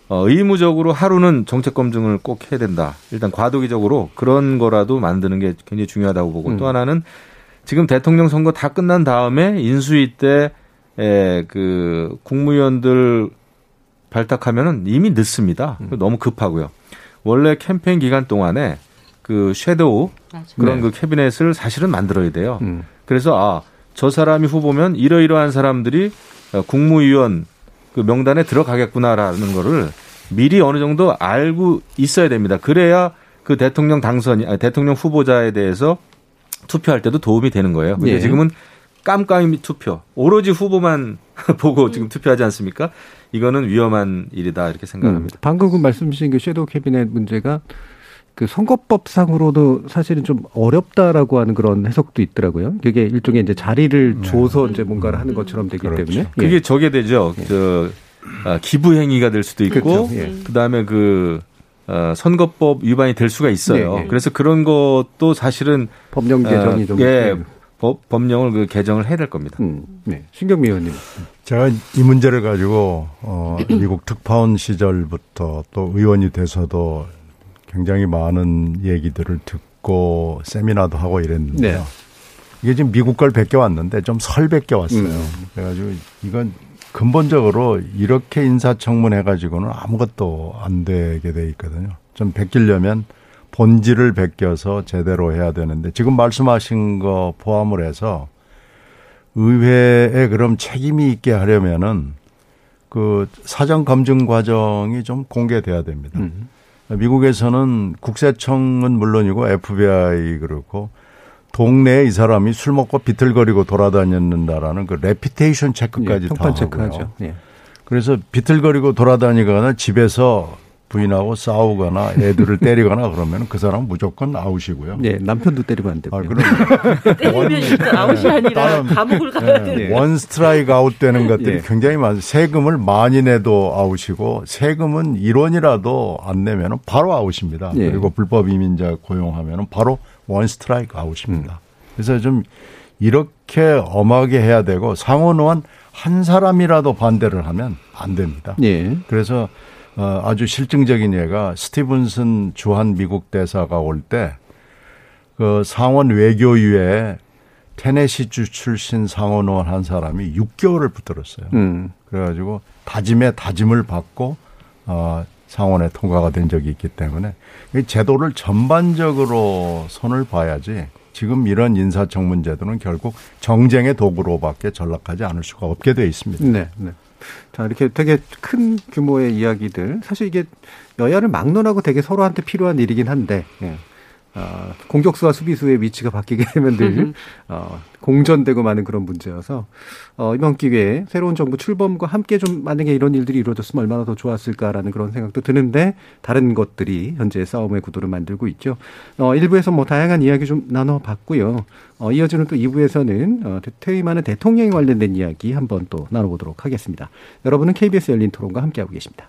어, 의무적으로 하루는 정책 검증을 꼭 해야 된다. 일단 과도기적으로 그런 거라도 만드는 게 굉장히 중요하다고 보고 음. 또 하나는 지금 대통령 선거 다 끝난 다음에 인수위 때 에, 그 국무위원들 발탁하면은 이미 늦습니다. 음. 너무 급하고요. 원래 캠페인 기간 동안에 그 섀도우 맞아. 그런 네. 그 캐비넷을 사실은 만들어야 돼요. 음. 그래서 아, 저 사람이 후보면 이러이러한 사람들이 국무위원 그 명단에 들어가겠구나라는 거를 미리 어느 정도 알고 있어야 됩니다. 그래야 그 대통령 당선이 아니 대통령 후보자에 대해서 투표할 때도 도움이 되는 거예요. 근데 예. 지금은 깜깜이 투표, 오로지 후보만 보고 지금 투표하지 않습니까? 이거는 위험한 일이다 이렇게 생각합니다. 음, 방금 그 말씀 주신 그 섀도우 캐비넷 문제가 그 선거법상으로도 사실은 좀 어렵다라고 하는 그런 해석도 있더라고요. 그게 일종의 이제 자리를 네. 줘서 이제 뭔가를 하는 것처럼 되기 그렇죠. 때문에 그게 예. 저게 되죠. 예. 저 아, 기부 행위가 될 수도 있고 그렇죠. 예. 그다음에 그 어, 선거법 위반이 될 수가 있어요. 네, 네. 그래서 그런 것도 사실은 법령 개정이 어, 좀 예, 법, 법령을 그 개정을 해야 될 겁니다. 음, 네. 신경미 의원님. 제가 이 문제를 가지고 어, 미국 특파원 시절부터 또 의원이 돼서도 굉장히 많은 얘기들을 듣고 세미나도 하고 이랬는데요. 네. 이게 지금 미국 걸 베껴왔는데 좀 설 베껴왔어요. 음. 그래가지고 이건 근본적으로 이렇게 인사청문회 가지고는 아무것도 안 되게 돼 있거든요. 좀 베끼려면 본질을 베껴서 제대로 해야 되는데 지금 말씀하신 거 포함을 해서 의회에 그럼 책임이 있게 하려면은 그 사전 검증 과정이 좀 공개돼야 됩니다. 음. 미국에서는 국세청은 물론이고 FBI 그렇고 동네에 이 사람이 술 먹고 비틀거리고 돌아다녔는다라는 그 reputation 체크까지 예, 다 하고요. 체크하죠. 예. 그래서 비틀거리고 돌아다니거나 집에서 부인하고 싸우거나 애들을 때리거나 그러면 그 사람 무조건 아웃이고요. 예, 남편도 때리면 안 되고요. 아, 그럼 때리면 아웃이 아니라 감옥을 가야 되는. one 스트라이크 아웃 되는 것들이 예. 굉장히 많아요. 세금을 많이 내도 아웃이고 세금은 1원이라도 안 내면 바로 아웃입니다. 예. 그리고 불법 이민자 고용하면 바로 원 스트라이크 아웃입니다. 그래서 좀 이렇게 엄하게 해야 되고 상원 의원 한 사람이라도 반대를 하면 안 됩니다. 예. 그래서 어, 아주 실증적인 예가 스티븐슨 주한 미국 대사가 올 때 그 상원 외교위에 테네시주 출신 상원의원 한 사람이 6개월을 붙들었어요. 음. 그래가지고 다짐에 다짐을 받고 어, 상원에 통과가 된 적이 있기 때문에 이 제도를 전반적으로 손을 봐야지 지금 이런 인사청문 제도는 결국 정쟁의 도구로밖에 전락하지 않을 수가 없게 돼 있습니다. 네, 네. 자, 이렇게 되게 큰 규모의 이야기들. 사실 이게 여야를 막론하고 되게 서로한테 필요한 일이긴 한데, 예. 어, 공격수와 수비수의 위치가 바뀌게 되면 늘 어, 공전되고 마는 그런 문제여서 어, 이번 기회에 새로운 정부 출범과 함께 좀 만약에 이런 일들이 이루어졌으면 얼마나 더 좋았을까라는 그런 생각도 드는데 다른 것들이 현재 싸움의 구도를 만들고 있죠. 어, 일부에서 뭐 다양한 이야기 좀 나눠봤고요. 어, 이어지는 또 2부에서는 어, 퇴임하는 대통령에 관련된 이야기 한번 또 나눠보도록 하겠습니다. 여러분은 KBS 열린 토론과 함께하고 계십니다.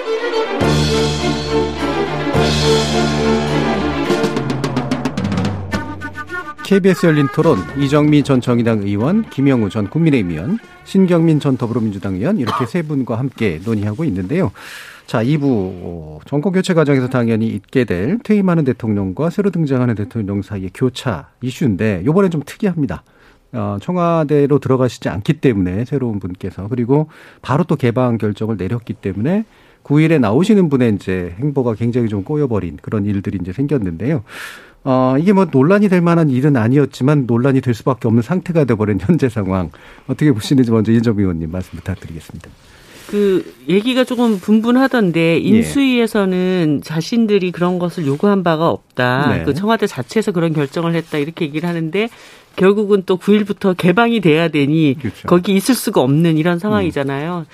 KBS 열린 토론 이정미 전 정의당 의원, 김영우 전 국민의힘 의원, 신경민 전 더불어민주당 의원 이렇게 세 분과 함께 논의하고 있는데요. 자, 2부 정권 교체 과정에서 당연히 있게 될 퇴임하는 대통령과 새로 등장하는 대통령 사이의 교차 이슈인데 요번엔 좀 특이합니다. 어, 청와대로 들어가시지 않기 때문에 새로운 분께서 그리고 바로 또 개방 결정을 내렸기 때문에 9일에 나오시는 분의 이제 행보가 굉장히 좀 꼬여버린 그런 일들이 이제 생겼는데요. 어, 이게 뭐 논란이 될 만한 일은 아니었지만 논란이 될 수밖에 없는 상태가 돼버린 현재 상황. 어떻게 보시는지 먼저 이정 의원님 말씀 부탁드리겠습니다. 그 얘기가 조금 분분하던데 인수위에서는 자신들이 그런 것을 요구한 바가 없다. 네. 그 청와대 자체에서 그런 결정을 했다 이렇게 얘기를 하는데 결국은 또 9일부터 개방이 돼야 되니 그렇죠. 거기 있을 수가 없는 이런 상황이잖아요.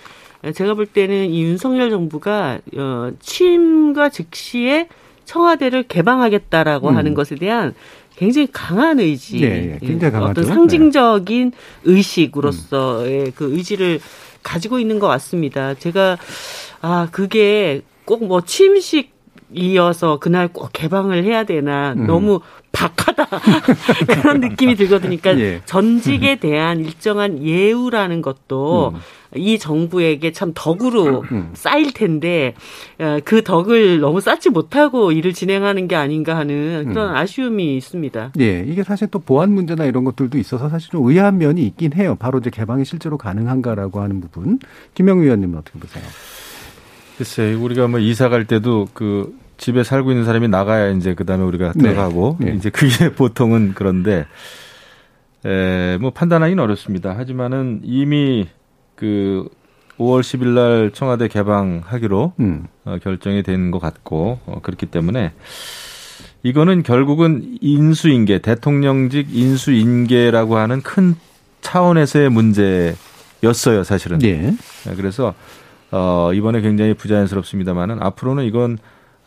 제가 볼 때는 이 윤석열 정부가 어 취임과 즉시에 청와대를 개방하겠다라고 음. 하는 것에 대한 굉장히 강한 의지, 예, 예, 굉장히 강하죠. 어떤 상징적인 의식으로서의 그 의지를 가지고 있는 것 같습니다. 제가 아 그게 꼭 뭐 취임식 이어서 그날 꼭 개방을 해야 되나 음. 너무 박하다 그런 느낌이 들거든요. 그러니까 예. 전직에 대한 일정한 예우라는 것도 음. 이 정부에게 참 덕으로 음. 쌓일 텐데 어, 그 덕을 너무 쌓지 못하고 일을 진행하는 게 아닌가 하는 그런 음. 아쉬움이 있습니다. 예, 이게 사실 또 보안 문제나 이런 것들도 있어서 사실 좀 의아한 면이 있긴 해요. 바로 이제 개방이 실제로 가능한가라고 하는 부분. 김영 의원님은 어떻게 보세요? 글쎄, 우리가 뭐 이사 갈 때도 그 집에 살고 있는 사람이 나가야 이제 그 다음에 우리가 네. 들어가고 네. 이제 그게 보통은 그런데 에, 뭐 판단하기는 어렵습니다. 하지만은 이미 그 5월 10일 날 청와대 개방하기로 음. 어, 결정이 된 것 같고 어, 그렇기 때문에 이거는 결국은 인수인계 대통령직 인수인계라고 하는 큰 차원에서의 문제였어요 사실은. 예. 네, 그래서 어 이번에 굉장히 부자연스럽습니다만은 앞으로는 이건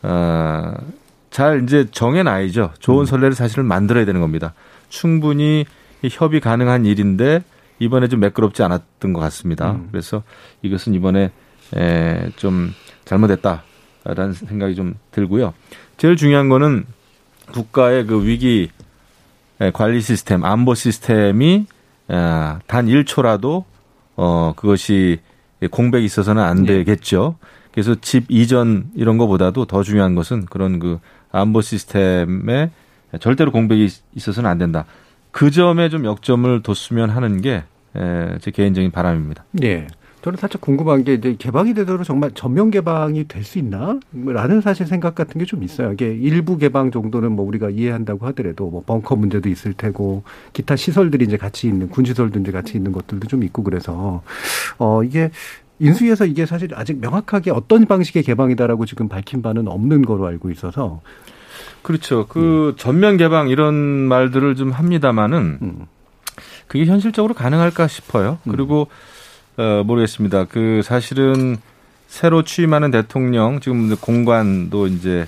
어 잘 이제 정해놔야죠. 좋은 선례를 사실은 만들어야 되는 겁니다. 충분히 이 협의 가능한 일인데 이번에 좀 매끄럽지 않았던 것 같습니다. 음. 그래서 이것은 이번에 에, 좀 잘못했다라는 생각이 좀 들고요. 제일 중요한 거는 국가의 그 위기 에, 관리 시스템, 안보 시스템이 아, 단 1초라도 어 그것이 공백이 있어서는 안 네. 되겠죠. 그래서 집 이전 이런 거보다도 더 중요한 것은 그런 그 안보 시스템에 절대로 공백이 있어서는 안 된다. 그 점에 좀 역점을 뒀으면 하는 게 제 개인적인 바람입니다. 네. 저는 살짝 궁금한 게 이제 개방이 되도록 정말 전면 개방이 될 수 있나? 라는 사실 생각 같은 게 좀 있어요. 이게 일부 개방 정도는 뭐 우리가 이해한다고 하더라도 뭐 벙커 문제도 있을 테고 기타 시설들이 이제 같이 있는 군 시설도 이제 같이 있는 것들도 좀 있고 그래서 어 이게 인수위에서 이게 사실 아직 명확하게 어떤 방식의 개방이다라고 지금 밝힌 바는 없는 거로 알고 있어서 그렇죠. 그 전면 개방 이런 말들을 좀 합니다마는 음. 그게 현실적으로 가능할까 싶어요. 그리고 어, 모르겠습니다. 그 사실은 새로 취임하는 대통령 지금 공관도 이제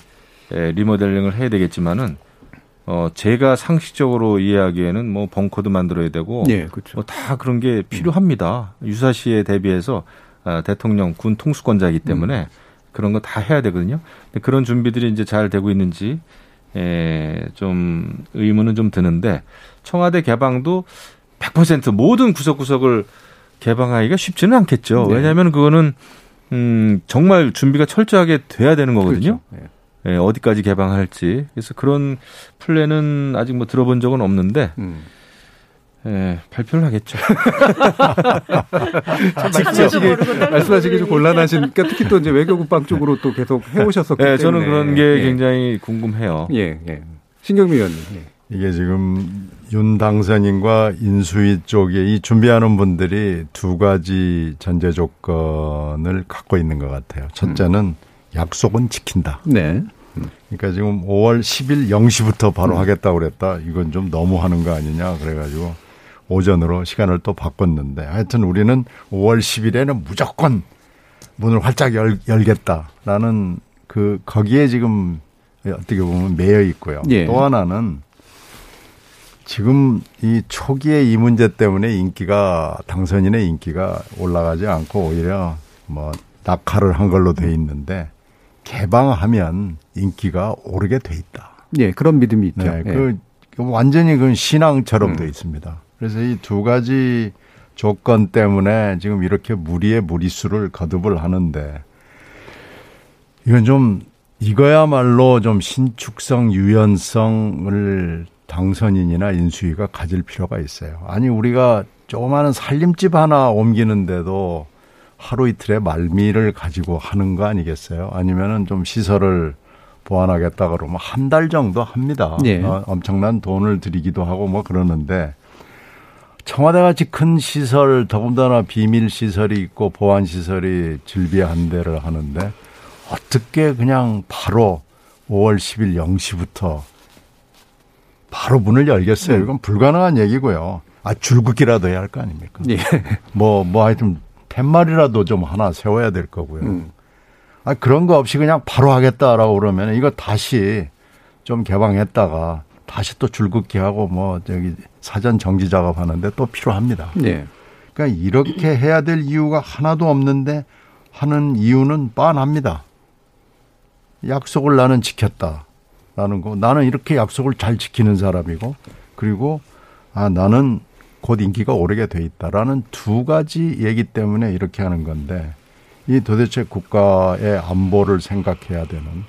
에, 리모델링을 해야 되겠지만은 어 제가 상식적으로 이해하기에는 뭐 벙커도 만들어야 되고 네, 그렇죠. 뭐 다 그런 게 필요합니다. 유사시에 대비해서 아, 대통령 군 통수권자이기 때문에 그런 거 다 해야 되거든요. 근데 그런 준비들이 이제 잘 되고 있는지 에, 좀 의문은 좀 드는데 청와대 개방도 100% 모든 구석구석을 개방하기가 쉽지는 않겠죠. 네. 왜냐하면 그거는 음, 정말 준비가 철저하게 돼야 되는 거거든요. 그렇죠. 예, 어디까지 개방할지. 그래서 그런 플랜은 아직 뭐 들어본 적은 없는데, 음. 예, 발표를 하겠죠. 말씀하시기, 말씀하시기 좀 곤란하시니까 특히 또 이제 외교국방 쪽으로 또 계속 해오셨었기 예, 때문에. 저는 그런 게 예. 굉장히 궁금해요. 예, 예. 신경미 의원님. 예. 이게 지금 윤 당선인과 인수위 쪽에 이 준비하는 분들이 두 가지 전제 조건을 갖고 있는 것 같아요. 첫째는 약속은 지킨다. 네. 그러니까 지금 5월 10일 0시부터 바로 하겠다고 그랬다. 이건 좀 너무 하는 거 아니냐. 그래가지고 오전으로 시간을 또 바꿨는데 하여튼 우리는 5월 10일에는 무조건 문을 활짝 열, 열겠다라는 그 거기에 지금 어떻게 보면 매여 있고요. 예. 또 하나는 지금 이 초기에 이 문제 때문에 인기가 당선인의 인기가 올라가지 않고 오히려 뭐 낙하를 한 걸로 돼 있는데 개방하면 인기가 오르게 돼 있다. 예, 그런 믿음이 있죠. 네, 예. 그 완전히 그 신앙처럼 돼 있습니다. 그래서 이 두 가지 조건 때문에 지금 이렇게 무리의 무리수를 거듭을 하는데 이건 좀 이거야말로 좀 신축성 유연성을 당선인이나 인수위가 가질 필요가 있어요. 아니 우리가 조그마한 살림집 하나 옮기는데도 하루 이틀의 말미를 가지고 하는 거 아니겠어요? 아니면은 좀 시설을 보완하겠다 그러면 한 달 정도 합니다. 예. 어, 엄청난 돈을 들이기도 하고 뭐 그러는데 청와대 같이 큰 시설 더군다나 비밀 시설이 있고 보안 시설이 질비한 데를 하는데 어떻게 그냥 바로 5월 10일 0시부터 바로 문을 열겠어요. 이건 불가능한 얘기고요. 아 줄긋기라도 해야 할 거 아닙니까? 예. 뭐, 뭐 하여튼 팻말이라도 좀 하나 세워야 될 거고요. 음. 아, 그런 거 없이 그냥 바로 하겠다라고 그러면 이거 다시 좀 개방했다가 다시 또 줄긋기 하고 뭐 저기 사전 정지 작업 하는데 또 필요합니다. 예. 그러니까 이렇게 해야 될 이유가 하나도 없는데 하는 이유는 뻔합니다. 약속을 나는 지켰다라는 거. 나는 이렇게 약속을 잘 지키는 사람이고 그리고 아 나는 곧 인기가 오르게 돼 있다라는 두 가지 얘기 때문에 이렇게 하는 건데 이 도대체 국가의 안보를 생각해야 되는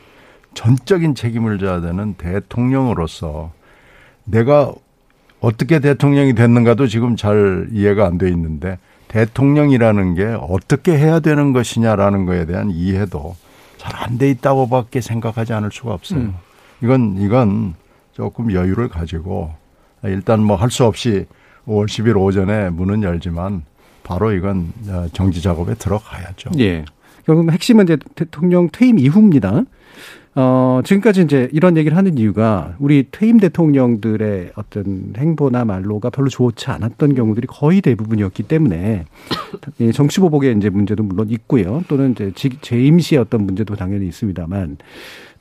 전적인 책임을 져야 되는 대통령으로서 내가 어떻게 대통령이 됐는가도 지금 잘 이해가 안 돼 있는데 대통령이라는 게 어떻게 해야 되는 것이냐라는 거에 대한 이해도 잘 안 돼 있다고밖에 생각하지 않을 수가 없어요. 음. 이건 이건 조금 여유를 가지고 일단 뭐 할 수 없이 5월 10일 오전에 문은 열지만 바로 이건 어, 정지 작업에 들어가야죠. 예. 결국 핵심은 이제 대통령 퇴임 이후입니다. 어, 지금까지 이제 이런 얘기를 하는 이유가 우리 퇴임 대통령들의 어떤 행보나 말로가 별로 좋지 않았던 경우들이 거의 대부분이었기 때문에 이 정치보복의 이제 문제도 물론 있고요. 또는 이제 지- 재임 시의 어떤 문제도 당연히 있습니다만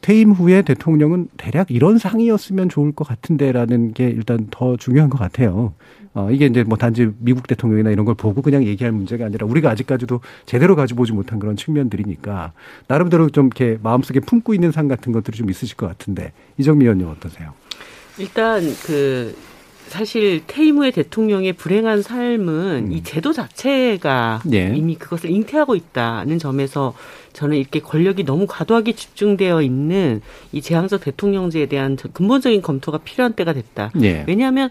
퇴임 후에 대통령은 대략 이런 상이었으면 좋을 것 같은데라는 게 일단 더 중요한 것 같아요. 어, 이게 이제 뭐 단지 미국 대통령이나 이런 걸 보고 그냥 얘기할 문제가 아니라 우리가 아직까지도 제대로 가지고 보지 못한 그런 측면들이니까 나름대로 좀 이렇게 마음속에 품고 있는 상 같은 것들이 좀 있으실 것 같은데 이정미 의원님 어떠세요? 일단 그 사실 퇴임 후에 대통령의 불행한 삶은 음. 이 제도 자체가 네. 이미 그것을 잉태하고 있다는 점에서 저는 이렇게 권력이 너무 과도하게 집중되어 있는 이 재앙적 대통령제에 대한 근본적인 검토가 필요한 때가 됐다. 네. 왜냐하면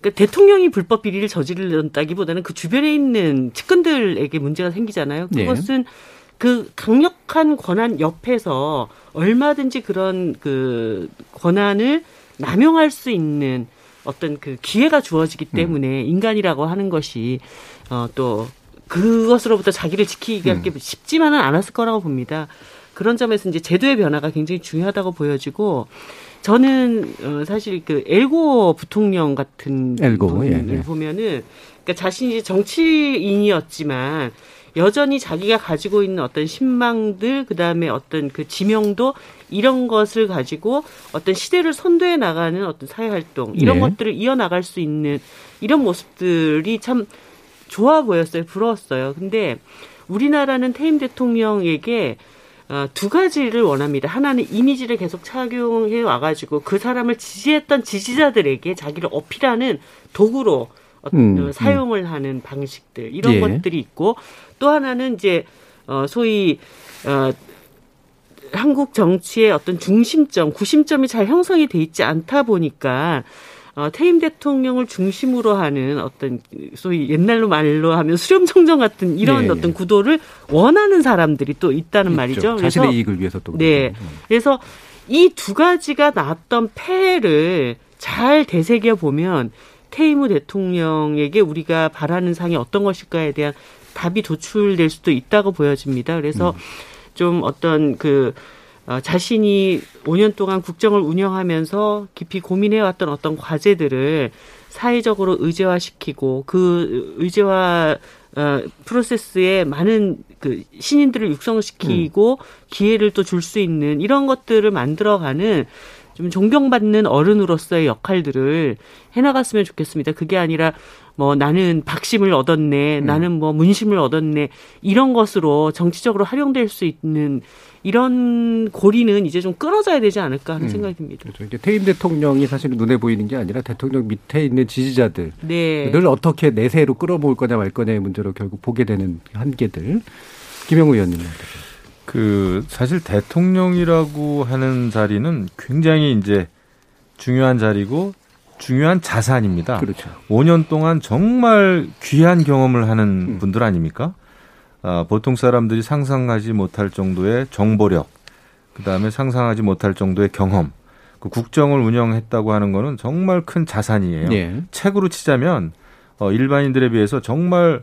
그러니까 대통령이 불법 비리를 저지른다기보다는 그 주변에 있는 측근들에게 문제가 생기잖아요. 네. 그것은 네. 그 강력한 권한 옆에서 얼마든지 그런 그 권한을 남용할 수 있는 어떤 그 기회가 주어지기 음. 때문에 음. 인간이라고 하는 것이 어또 그것으로부터 자기를 지키기가 음. 쉽지만은 않았을 거라고 봅니다. 그런 점에서 이제 제도의 변화가 굉장히 중요하다고 보여지고 저는 어 사실 그 엘고 부통령 같은 엘고, 분을 예, 예. 보면은 그러니까 자신이 정치인이었지만 여전히 자기가 가지고 있는 어떤 신망들 그다음에 어떤 그 지명도 이런 것을 가지고 어떤 시대를 선도해 나가는 어떤 사회 활동 이런 네. 것들을 이어 나갈 수 있는 이런 모습들이 참 좋아 보였어요. 부러웠어요. 근데 우리나라는 퇴임 대통령에게 어, 두 가지를 원합니다. 하나는 이미지를 계속 착용해 와가지고 그 사람을 지지했던 지지자들에게 자기를 어필하는 도구로 음, 음. 사용을 음. 하는 방식들 이런 예. 것들이 있고 또 하나는 이제 어 소위 어 한국 정치의 어떤 중심점, 구심점이 잘 형성이 돼 있지 않다 보니까 어, 퇴임 대통령을 중심으로 하는 어떤 소위 옛날로 말로 하면 수렴청정 같은 이런 네. 어떤 구도를 원하는 사람들이 또 있다는 있죠. 말이죠. 그래서 자신의 이익을 위해서 또. 네. 음. 그래서 이 두 가지가 나왔던 폐해를 잘 되새겨 보면 퇴임 후 대통령에게 우리가 바라는 상이 어떤 것일까에 대한 답이 도출될 수도 있다고 보여집니다. 그래서 음. 좀 어떤 그 어, 자신이 5년 동안 국정을 운영하면서 깊이 고민해왔던 어떤 과제들을 사회적으로 의제화시키고 그 의제화 어, 프로세스에 많은 그 신인들을 육성시키고 음. 기회를 또 줄 수 있는 이런 것들을 만들어가는 좀 존경받는 어른으로서의 역할들을 해나갔으면 좋겠습니다. 그게 아니라 뭐 나는 박심을 얻었네, 음. 나는 뭐 문심을 얻었네 이런 것으로 정치적으로 활용될 수 있는 이런 고리는 이제 좀 끊어져야 되지 않을까 하는 음. 생각이 듭니다. 그렇죠. 이제 퇴임 대통령이 사실 눈에 보이는 게 아니라 대통령 밑에 있는 지지자들 네. 늘 어떻게 내세로 끌어모을 거냐 말 거냐의 문제로 결국 보게 되는 한계들. 김영우 어떻게? 그 사실 대통령이라고 하는 자리는 굉장히 이제 중요한 자리고 중요한 자산입니다. 그렇죠. 5년 동안 정말 귀한 경험을 하는 음. 분들 아닙니까? 아, 보통 사람들이 상상하지 못할 정도의 정보력, 그 다음에 상상하지 못할 정도의 경험, 그 국정을 운영했다고 하는 거는 정말 큰 자산이에요. 네. 책으로 치자면 어, 일반인들에 비해서 정말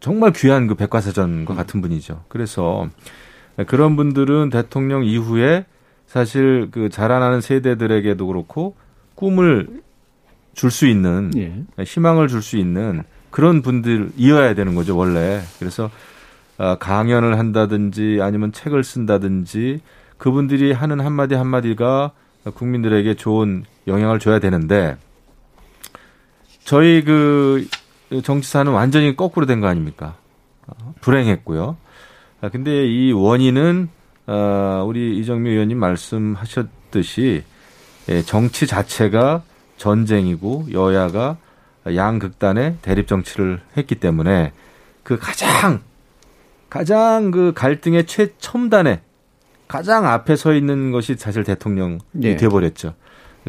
정말 귀한 그 백과사전과 같은 분이죠. 그래서 그런 분들은 대통령 이후에 사실 그 자라나는 세대들에게도 그렇고 꿈을 줄 수 있는 예. 희망을 줄 수 있는 그런 분들이어야 되는 거죠 원래. 그래서 아, 강연을 한다든지 아니면 책을 쓴다든지 그분들이 하는 한마디 한마디가 국민들에게 좋은 영향을 줘야 되는데 저희 그 정치사는 완전히 거꾸로 된 거 아닙니까? 어, 불행했고요. 아, 근데 이 원인은 어, 우리 이정미 의원님 말씀하셨듯이 예, 정치 자체가 전쟁이고 여야가 양극단의 대립 정치를 했기 때문에 그 가장 가장 그 갈등의 최첨단에 가장 앞에 서 있는 것이 사실 대통령이 네. 돼버렸죠.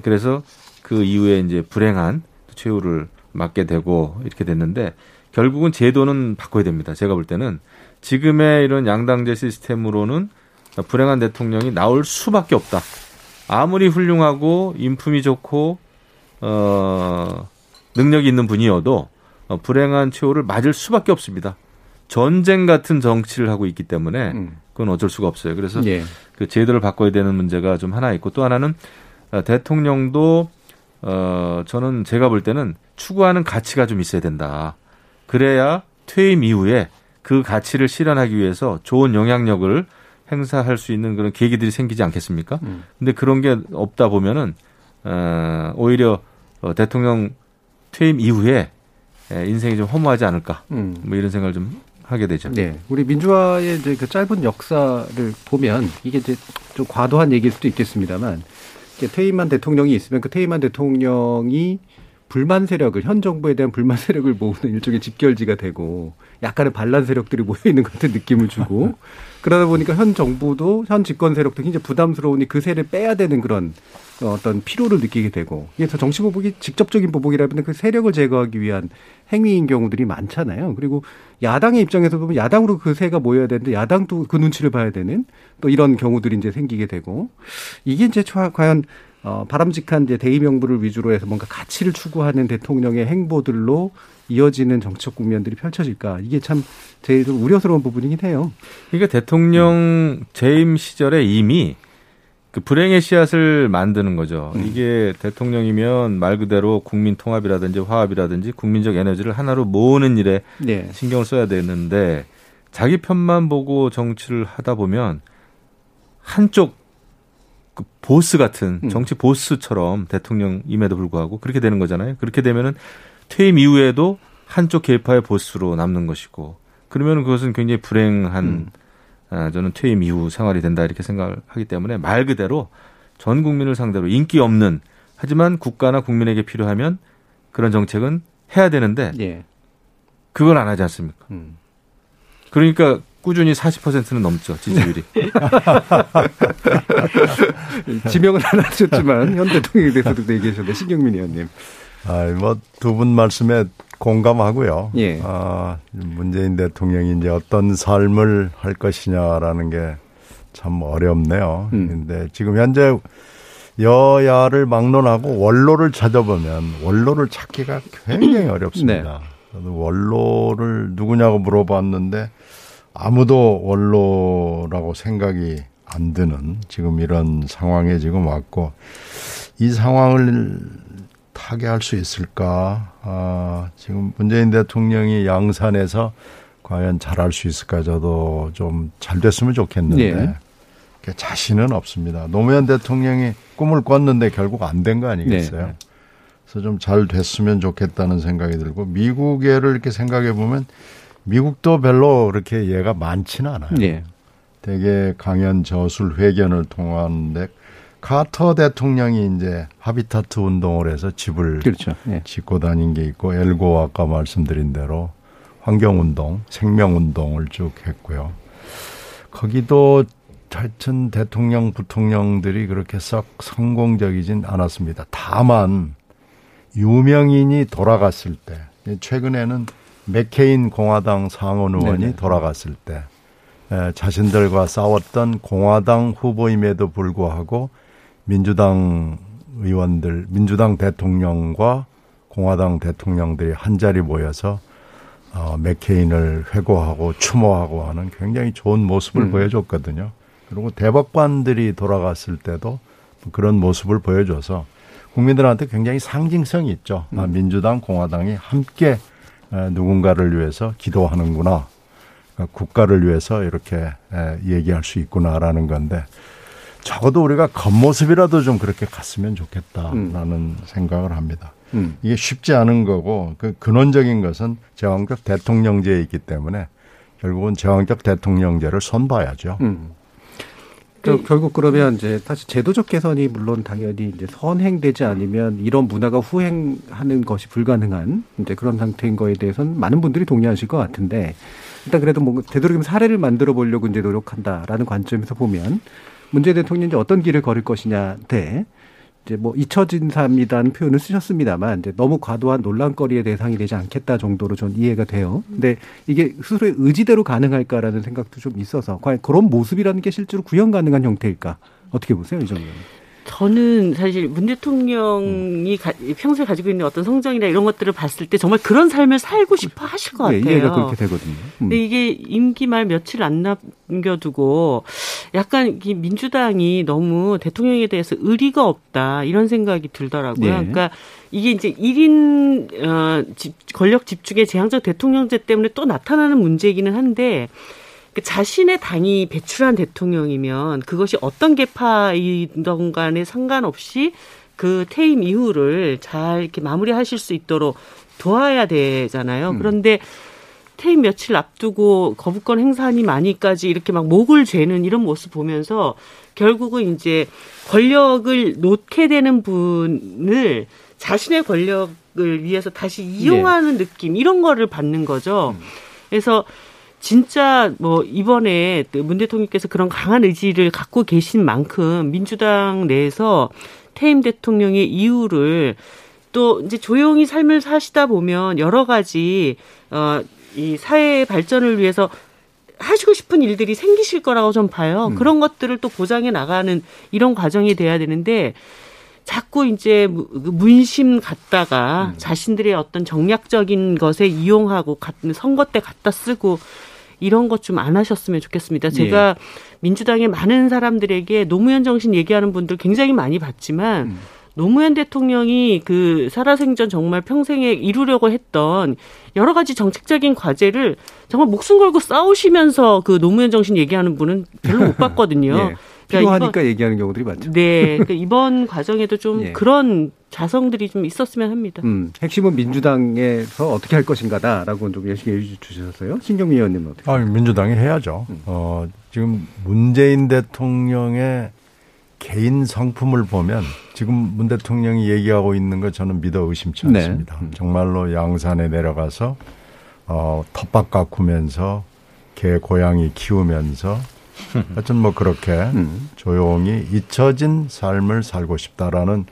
그래서 그 이후에 이제 불행한 최후를 맞게 되고 이렇게 됐는데 결국은 제도는 바꿔야 됩니다. 제가 볼 때는 지금의 이런 양당제 시스템으로는 불행한 대통령이 나올 수밖에 없다. 아무리 훌륭하고 인품이 좋고 어 능력이 있는 분이어도 어, 불행한 최후를 맞을 수밖에 없습니다. 전쟁 같은 정치를 하고 있기 때문에 음. 그건 어쩔 수가 없어요. 그래서 예. 그 제도를 바꿔야 되는 문제가 좀 하나 있고 또 하나는 어, 대통령도 어 저는 제가 볼 때는 추구하는 가치가 좀 있어야 된다. 그래야 퇴임 이후에 그 가치를 실현하기 위해서 좋은 영향력을 행사할 수 있는 그런 계기들이 생기지 않겠습니까? 음. 근데 그런 게 없다 보면은 어 오히려 어, 대통령 퇴임 이후에 인생이 좀 허무하지 않을까? 음. 뭐 이런 생각을 좀 하게 되죠. 네. 우리 민주화의 이제 그 짧은 역사를 보면 이게 이제 좀 과도한 얘기일 수도 있겠습니다만 퇴임한 대통령이 있으면 그 퇴임한 대통령이 불만 세력을 현 정부에 대한 불만 세력을 모으는 일종의 집결지가 되고 약간의 반란 세력들이 모여 있는 것 같은 느낌을 주고 그러다 보니까 현 정부도 현 집권 세력도 굉장히 부담스러우니 그 세를 빼야 되는 그런 어떤 피로를 느끼게 되고 그래서 정치 보복이 직접적인 보복이라면 그 세력을 제거하기 위한 행위인 경우들이 많잖아요. 그리고 야당의 입장에서 보면 야당으로 그 세가 모여야 되는데 야당도 그 눈치를 봐야 되는 또 이런 경우들이 이제 생기게 되고 이게 이제 과연 어, 바람직한 이제 대의 명부를 위주로 해서 뭔가 가치를 추구하는 대통령의 행보들로 이어지는 정치적 국면들이 펼쳐질까 이게 참 제일 좀 우려스러운 부분이긴 해요. 그러니까 대통령 재임 시절에 이미 그 불행의 씨앗을 만드는 거죠. 음. 이게 대통령이면 말 그대로 국민 통합이라든지 화합이라든지 국민적 에너지를 하나로 모으는 일에 네. 신경을 써야 되는데 자기 편만 보고 정치를 하다 보면 한쪽 그 보스 같은 음. 정치 보스처럼 대통령임에도 불구하고 그렇게 되는 거잖아요. 그렇게 되면은 퇴임 이후에도 한쪽 계파의 보스로 남는 것이고 그러면 그것은 굉장히 불행한 음. 아, 저는 퇴임 이후 생활이 된다 이렇게 생각을 하기 때문에 말 그대로 전 국민을 상대로 인기 없는 하지만 국가나 국민에게 필요하면 그런 정책은 해야 되는데 예. 그걸 안 하지 않습니까? 음. 그러니까 꾸준히 40%는 넘죠 지지율이. 지명은 안 하셨지만 현 대통령에 대해서도 얘기하셨는데 신경민 의원님. 아, 뭐두 분 말씀에 공감하고요. 예. 아, 문재인 대통령이 이제 어떤 삶을 할 것이냐라는 게 참 어렵네요. 음. 근데 지금 현재 여야를 막론하고 원로를 찾아보면 원로를 찾기가 굉장히 어렵습니다. 네. 원로를 누구냐고 물어봤는데 아무도 원로라고 생각이 안 드는 지금 이런 상황에 지금 왔고 이 상황을 타개할 수 있을까? 아, 지금 문재인 대통령이 양산에서 과연 잘할 수 있을까? 저도 좀 잘 됐으면 좋겠는데 네. 자신은 없습니다. 노무현 대통령이 꿈을 꿨는데 결국 안 된 거 아니겠어요? 네. 그래서 좀 잘 됐으면 좋겠다는 생각이 들고 미국애를 이렇게 생각해 보면 미국도 별로 그렇게 얘가 많지는 않아요. 네. 되게 강연 저술 회견을 통하는데 카터 대통령이 이제 하비타트 운동을 해서 집을 그렇죠. 네. 짓고 다닌 게 있고 엘고 아까 말씀드린 대로 환경 운동, 생명 운동을 쭉 했고요. 거기도 하여튼 대통령, 부통령들이 그렇게 썩 성공적이진 않았습니다. 다만 유명인이 돌아갔을 때 최근에는 맥케인 공화당 상원 의원이 네네. 돌아갔을 때 자신들과 싸웠던 공화당 후보임에도 불구하고 민주당 의원들, 민주당 대통령과 공화당 대통령들이 한 자리 모여서 어, 맥케인을 회고하고 추모하고 하는 굉장히 좋은 모습을 음. 보여줬거든요. 그리고 대법관들이 돌아갔을 때도 그런 모습을 보여줘서 국민들한테 굉장히 상징성이 있죠. 아, 음. 아, 민주당, 공화당이 함께 누군가를 위해서 기도하는구나. 그러니까 국가를 위해서 이렇게 얘기할 수 있구나라는 건데 적어도 우리가 겉모습이라도 좀 그렇게 갔으면 좋겠다라는 음. 생각을 합니다. 음. 이게 쉽지 않은 거고 그 근원적인 것은 제왕적 대통령제에 있기 때문에 결국은 제왕적 대통령제를 손봐야죠. 음. 그 결국 그러면 이제 사실 제도적 개선이 물론 당연히 이제 선행되지 않으면 이런 문화가 후행하는 것이 불가능한 이제 그런 상태인 거에 대해서는 많은 분들이 동의하실 것 같은데 일단 그래도 뭐 되도록이면 사례를 만들어 보려고 이제 노력한다라는 관점에서 보면 문재인 대통령이 어떤 길을 걸을 것이냐 대 이제 뭐 잊혀진 삶이라는 표현을 쓰셨습니다만 이제 너무 과도한 논란거리의 대상이 되지 않겠다 정도로 전 이해가 돼요. 근데 이게 스스로의 의지대로 가능할까라는 생각도 좀 있어서 과연 그런 모습이라는 게 실제로 구현 가능한 형태일까 어떻게 보세요, 이 정도는? 저는 사실 문 대통령이 가, 평소에 가지고 있는 어떤 성정이나 이런 것들을 봤을 때 정말 그런 삶을 살고 싶어 하실 것 네, 같아요. 네, 이해가 그렇게 되거든요. 음. 근데 이게 임기 말 며칠 안 남겨두고 약간 이 민주당이 너무 대통령에 대해서 의리가 없다 이런 생각이 들더라고요. 네. 그러니까 이게 이제 1인 어, 집, 권력 집중의 제한적 대통령제 때문에 또 나타나는 문제이기는 한데 그 자신의 당이 배출한 대통령이면 그것이 어떤 계파이든 간에 상관없이 그 퇴임 이후를 잘 이렇게 마무리하실 수 있도록 도와야 되잖아요. 음. 그런데 퇴임 며칠 앞두고 거부권 행사하니 많이까지 이렇게 막 목을 죄는 이런 모습 보면서 결국은 이제 권력을 놓게 되는 분을 자신의 권력을 위해서 다시 이용하는 네. 느낌 이런 거를 받는 거죠. 음. 그래서 진짜 뭐 이번에 문 대통령께서 그런 강한 의지를 갖고 계신 만큼 민주당 내에서 퇴임 대통령의 이유를 또 이제 조용히 삶을 사시다 보면 여러 가지 어 이 사회 발전을 위해서 하시고 싶은 일들이 생기실 거라고 좀 봐요. 음. 그런 것들을 또 보장해 나가는 이런 과정이 돼야 되는데 자꾸 이제 그 문심 갖다가 음. 자신들의 어떤 정략적인 것에 이용하고 선거 때 갖다 쓰고 이런 것 좀 안 하셨으면 좋겠습니다. 제가 예. 민주당의 많은 사람들에게 노무현 정신 얘기하는 분들 굉장히 많이 봤지만 음. 노무현 대통령이 그 살아생전 정말 평생에 이루려고 했던 여러 가지 정책적인 과제를 정말 목숨 걸고 싸우시면서 그 노무현 정신 얘기하는 분은 별로 못 봤거든요. 예. 그러니까 필요하니까 이번, 얘기하는 경우들이 많죠. 네. 그러니까 이번 과정에도 좀 예. 그런 자성들이 좀 있었으면 합니다. 음, 핵심은 민주당에서 어떻게 할 것인가다라고 좀 예시해 주셨어요. 신경미 의원님은 어떻게? 아, 민주당이 해야죠. 음. 어, 지금 문재인 대통령의 개인 성품을 보면 지금 문 대통령이 얘기하고 있는 거 저는 믿어 의심치 네. 않습니다. 네. 정말로 양산에 내려가서 어, 텃밭 가꾸면서 개 고양이 키우면서 하여튼 뭐 그렇게 음. 조용히 잊혀진 삶을 살고 싶다라는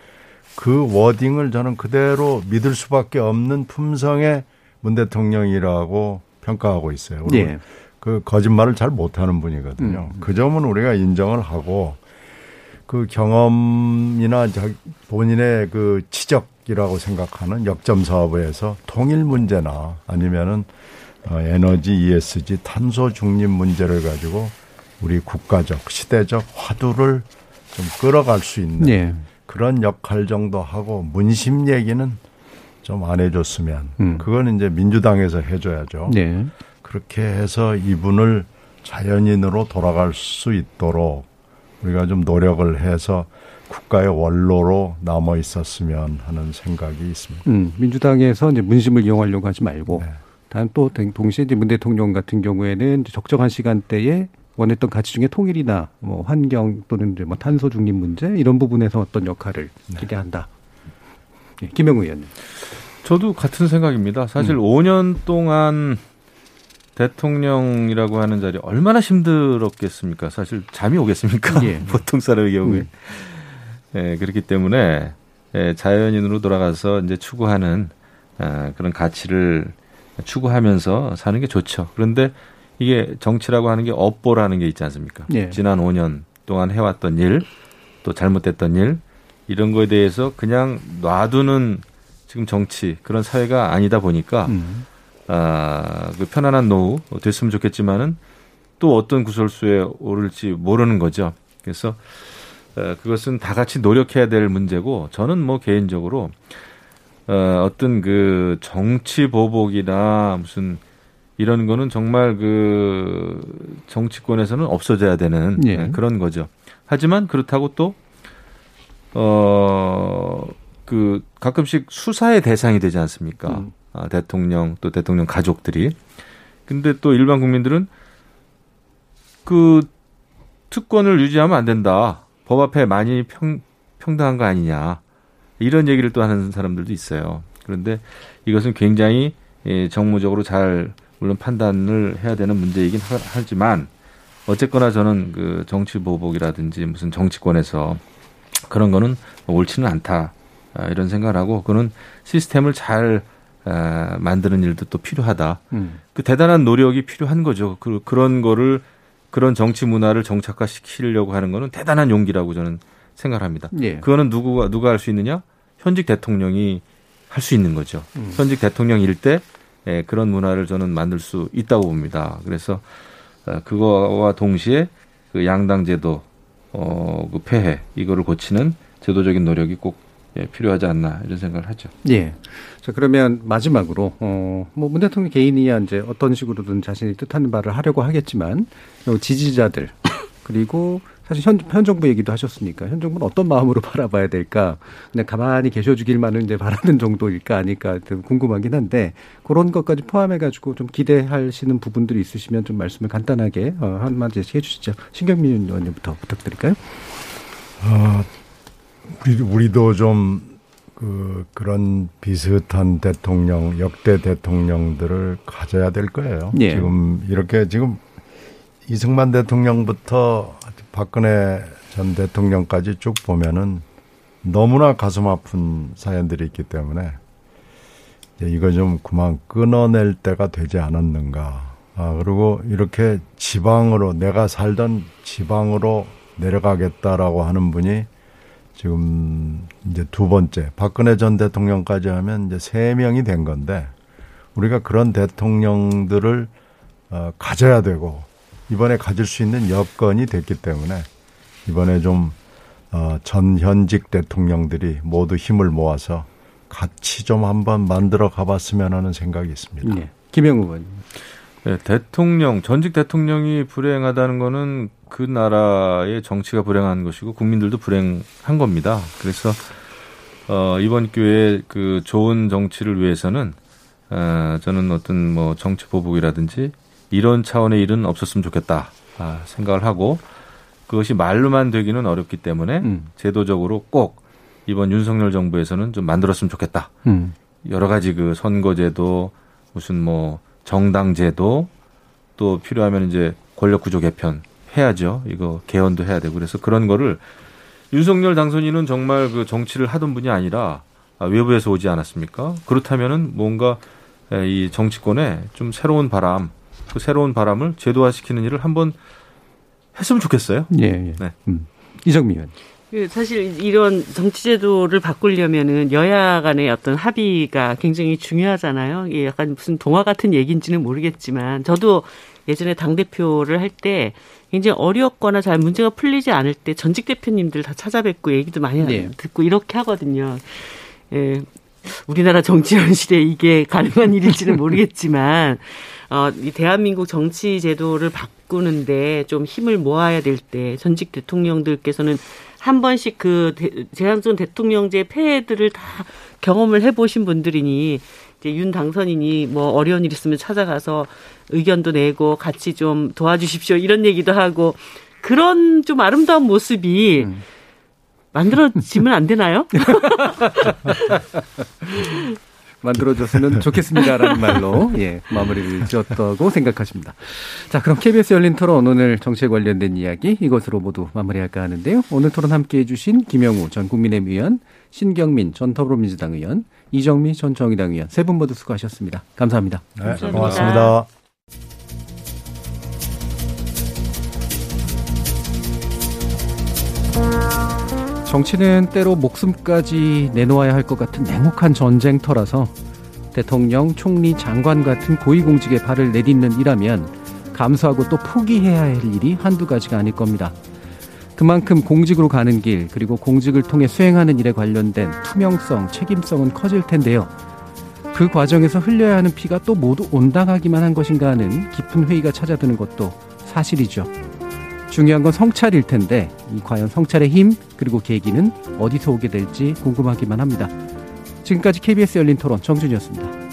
그 워딩을 저는 그대로 믿을 수밖에 없는 품성의 문 대통령이라고 평가하고 있어요. 네. 그 거짓말을 잘 못하는 분이거든요. 음. 그 점은 우리가 인정을 하고 그 경험이나 본인의 그 치적이라고 생각하는 역점 사업에서 통일 문제나 아니면은 어, 에너지 ESG 탄소 중립 문제를 가지고 우리 국가적 시대적 화두를 좀 끌어갈 수 있는 네. 그런 역할 정도 하고 문심 얘기는 좀 안 해줬으면 음. 그건 이제 민주당에서 해줘야죠. 네. 그렇게 해서 이분을 자연인으로 돌아갈 수 있도록 우리가 좀 노력을 해서 국가의 원로로 남아 있었으면 하는 생각이 있습니다. 음, 민주당에서 이제 문심을 이용하려고 하지 말고 네. 다음 또 동시에 이제 문 대통령 같은 경우에는 적정한 시간대에 원했던 가치 중에 통일이나 뭐 환경 또는 뭐 탄소 중립 문제 이런 부분에서 어떤 역할을 네. 기대한다. 네, 김영우 의원님. 저도 같은 생각입니다. 사실 음. 5년 동안 대통령이라고 하는 자리 얼마나 힘들었겠습니까? 사실 잠이 오겠습니까? 예. 보통 사람의 경우에. 음. 예, 그렇기 때문에 예, 자연인으로 돌아가서 이제 추구하는 아, 그런 가치를 추구하면서 사는 게 좋죠. 그런데 이게 정치라고 하는 게 업보라는 게 있지 않습니까? 예. 지난 5년 동안 해왔던 일, 또 잘못됐던 일, 이런 거에 대해서 그냥 놔두는 지금 정치, 그런 사회가 아니다 보니까 음. 아, 그 편안한 노후 됐으면 좋겠지만은 또 어떤 구설수에 오를지 모르는 거죠. 그래서 어, 그것은 다 같이 노력해야 될 문제고 저는 뭐 개인적으로 어, 어떤 그 정치 보복이나 무슨 이런 거는 정말 그 정치권에서는 없어져야 되는 예. 그런 거죠. 하지만 그렇다고 또 어, 그 가끔씩 수사의 대상이 되지 않습니까? 음. 아, 대통령 또 대통령 가족들이. 근데 또 일반 국민들은 그 특권을 유지하면 안 된다. 법 앞에 많이 평, 평등한 거 아니냐. 이런 얘기를 또 하는 사람들도 있어요. 그런데 이것은 굉장히 예, 정무적으로 잘 물론 판단을 해야 되는 문제이긴 하지만 어쨌거나 저는 그 정치 보복이라든지 무슨 정치권에서 그런 거는 옳지는 않다. 아, 이런 생각을 하고 그는 시스템을 잘 아, 만드는 일도 또 필요하다. 음. 그 대단한 노력이 필요한 거죠. 그, 그런 거를 그런 정치 문화를 정착화시키려고 하는 거는 대단한 용기라고 저는 생각합니다. 예. 그거는 누구가 누가 할 수 있느냐? 현직 대통령이 할 수 있는 거죠. 음. 현직 대통령일 때 예, 그런 문화를 저는 만들 수 있다고 봅니다. 그래서 어, 그거와 동시에 그 양당 제도 어, 그 폐해 이거를 고치는 제도적인 노력이 꼭 예, 필요하지 않나 이런 생각을 하죠. 예. 자 그러면 마지막으로 어뭐문 대통령 개인이야 이제 어떤 식으로든 자신이 뜻하는 바를 하려고 하겠지만 지지자들 그리고 사실 현, 현 정부 얘기도 하셨으니까 현 정부는 어떤 마음으로 바라봐야 될까 그냥 가만히 계셔주길만은 이제 바라는 정도일까 아닐까 궁금하긴 한데 그런 것까지 포함해가지고 좀 기대하시는 부분들이 있으시면 좀 말씀을 간단하게 어, 한마디씩 해주시죠 신경민 의원님부터 부탁드릴까요? 어, 우리, 우리도 좀 그 그런 비슷한 대통령 역대 대통령들을 가져야 될 거예요. 예. 지금 이렇게 지금 이승만 대통령부터 박근혜 전 대통령까지 쭉 보면은 너무나 가슴 아픈 사연들이 있기 때문에 이거 좀 그만 끊어낼 때가 되지 않았는가. 아, 그리고 이렇게 지방으로 내가 살던 지방으로 내려가겠다라고 하는 분이 지금 이제 두 번째 박근혜 전 대통령까지 하면 이제 세 명이 된 건데 우리가 그런 대통령들을 어, 가져야 되고 이번에 가질 수 있는 여건이 됐기 때문에 이번에 좀 어, 전 현직 대통령들이 모두 힘을 모아서 같이 좀 한번 만들어 가봤으면 하는 생각이 있습니다. 네. 김영우 의원님. 네, 대통령, 전직 대통령이 불행하다는 거는 그 나라의 정치가 불행한 것이고 국민들도 불행한 겁니다. 그래서 어, 이번 기회에 그 좋은 정치를 위해서는 어, 저는 어떤 뭐 정치 보복이라든지 이런 차원의 일은 없었으면 좋겠다 아, 생각을 하고 그것이 말로만 되기는 어렵기 때문에 음. 제도적으로 꼭 이번 윤석열 정부에서는 좀 만들었으면 좋겠다. 음. 여러 가지 그 선거제도 무슨 뭐 정당제도 또 필요하면 이제 권력구조 개편 해야죠. 이거 개헌도 해야 되고 그래서 그런 거를 윤석열 당선인은 정말 그 정치를 하던 분이 아니라 아, 외부에서 오지 않았습니까? 그렇다면은 뭔가 에, 이 정치권에 좀 새로운 바람, 그 새로운 바람을 제도화시키는 일을 한번 했으면 좋겠어요. 예, 예. 네. 음. 이정미 의원. 그 사실 이런 정치제도를 바꾸려면은 여야 간의 어떤 합의가 굉장히 중요하잖아요. 이게 약간 무슨 동화 같은 얘기인지는 모르겠지만 저도 예전에 당대표를 할 때 굉장히 어렵거나 잘 문제가 풀리지 않을 때 전직 대표님들 다 찾아뵙고 얘기도 많이 네. 듣고 이렇게 하거든요. 예. 우리나라 정치 현실에 이게 가능한 일일지는 모르겠지만 어, 이 대한민국 정치 제도를 바꾸는데 좀 힘을 모아야 될 때 전직 대통령들께서는 한 번씩 그 대- 재상전 대통령제 폐해들을 다 경험을 해보신 분들이니 이제 윤 당선인이 뭐 어려운 일 있으면 찾아가서 의견도 내고 같이 좀 도와주십시오. 이런 얘기도 하고 그런 좀 아름다운 모습이 만들어지면 안 되나요? 만들어줬으면 좋겠습니다라는 말로 예 마무리를 지었다고 생각하십니다. 자 그럼 KBS 열린 토론 오늘 정치에 관련된 이야기 이것으로 모두 마무리할까 하는데요. 오늘 토론 함께 해 주신 김영우 전 국민의힘 의원, 신경민 전 더불어민주당 의원, 이정미 전 정의당 의원 세 분 모두 수고하셨습니다. 감사합니다. 네, 고맙습니다. 정치는 때로 목숨까지 내놓아야 할 것 같은 냉혹한 전쟁터라서 대통령, 총리, 장관 같은 고위공직에 발을 내딛는 일하면 감수하고 또 포기해야 할 일이 한두 가지가 아닐 겁니다. 그만큼 공직으로 가는 길, 그리고 공직을 통해 수행하는 일에 관련된 투명성, 책임성은 커질 텐데요. 그 과정에서 흘려야 하는 피가 또 모두 온당하기만 한 것인가 하는 깊은 회의가 찾아드는 것도 사실이죠. 중요한 건 성찰일 텐데 이 과연 성찰의 힘 그리고 계기는 어디서 오게 될지 궁금하기만 합니다. 지금까지 KBS 열린 토론 정준이었습니다.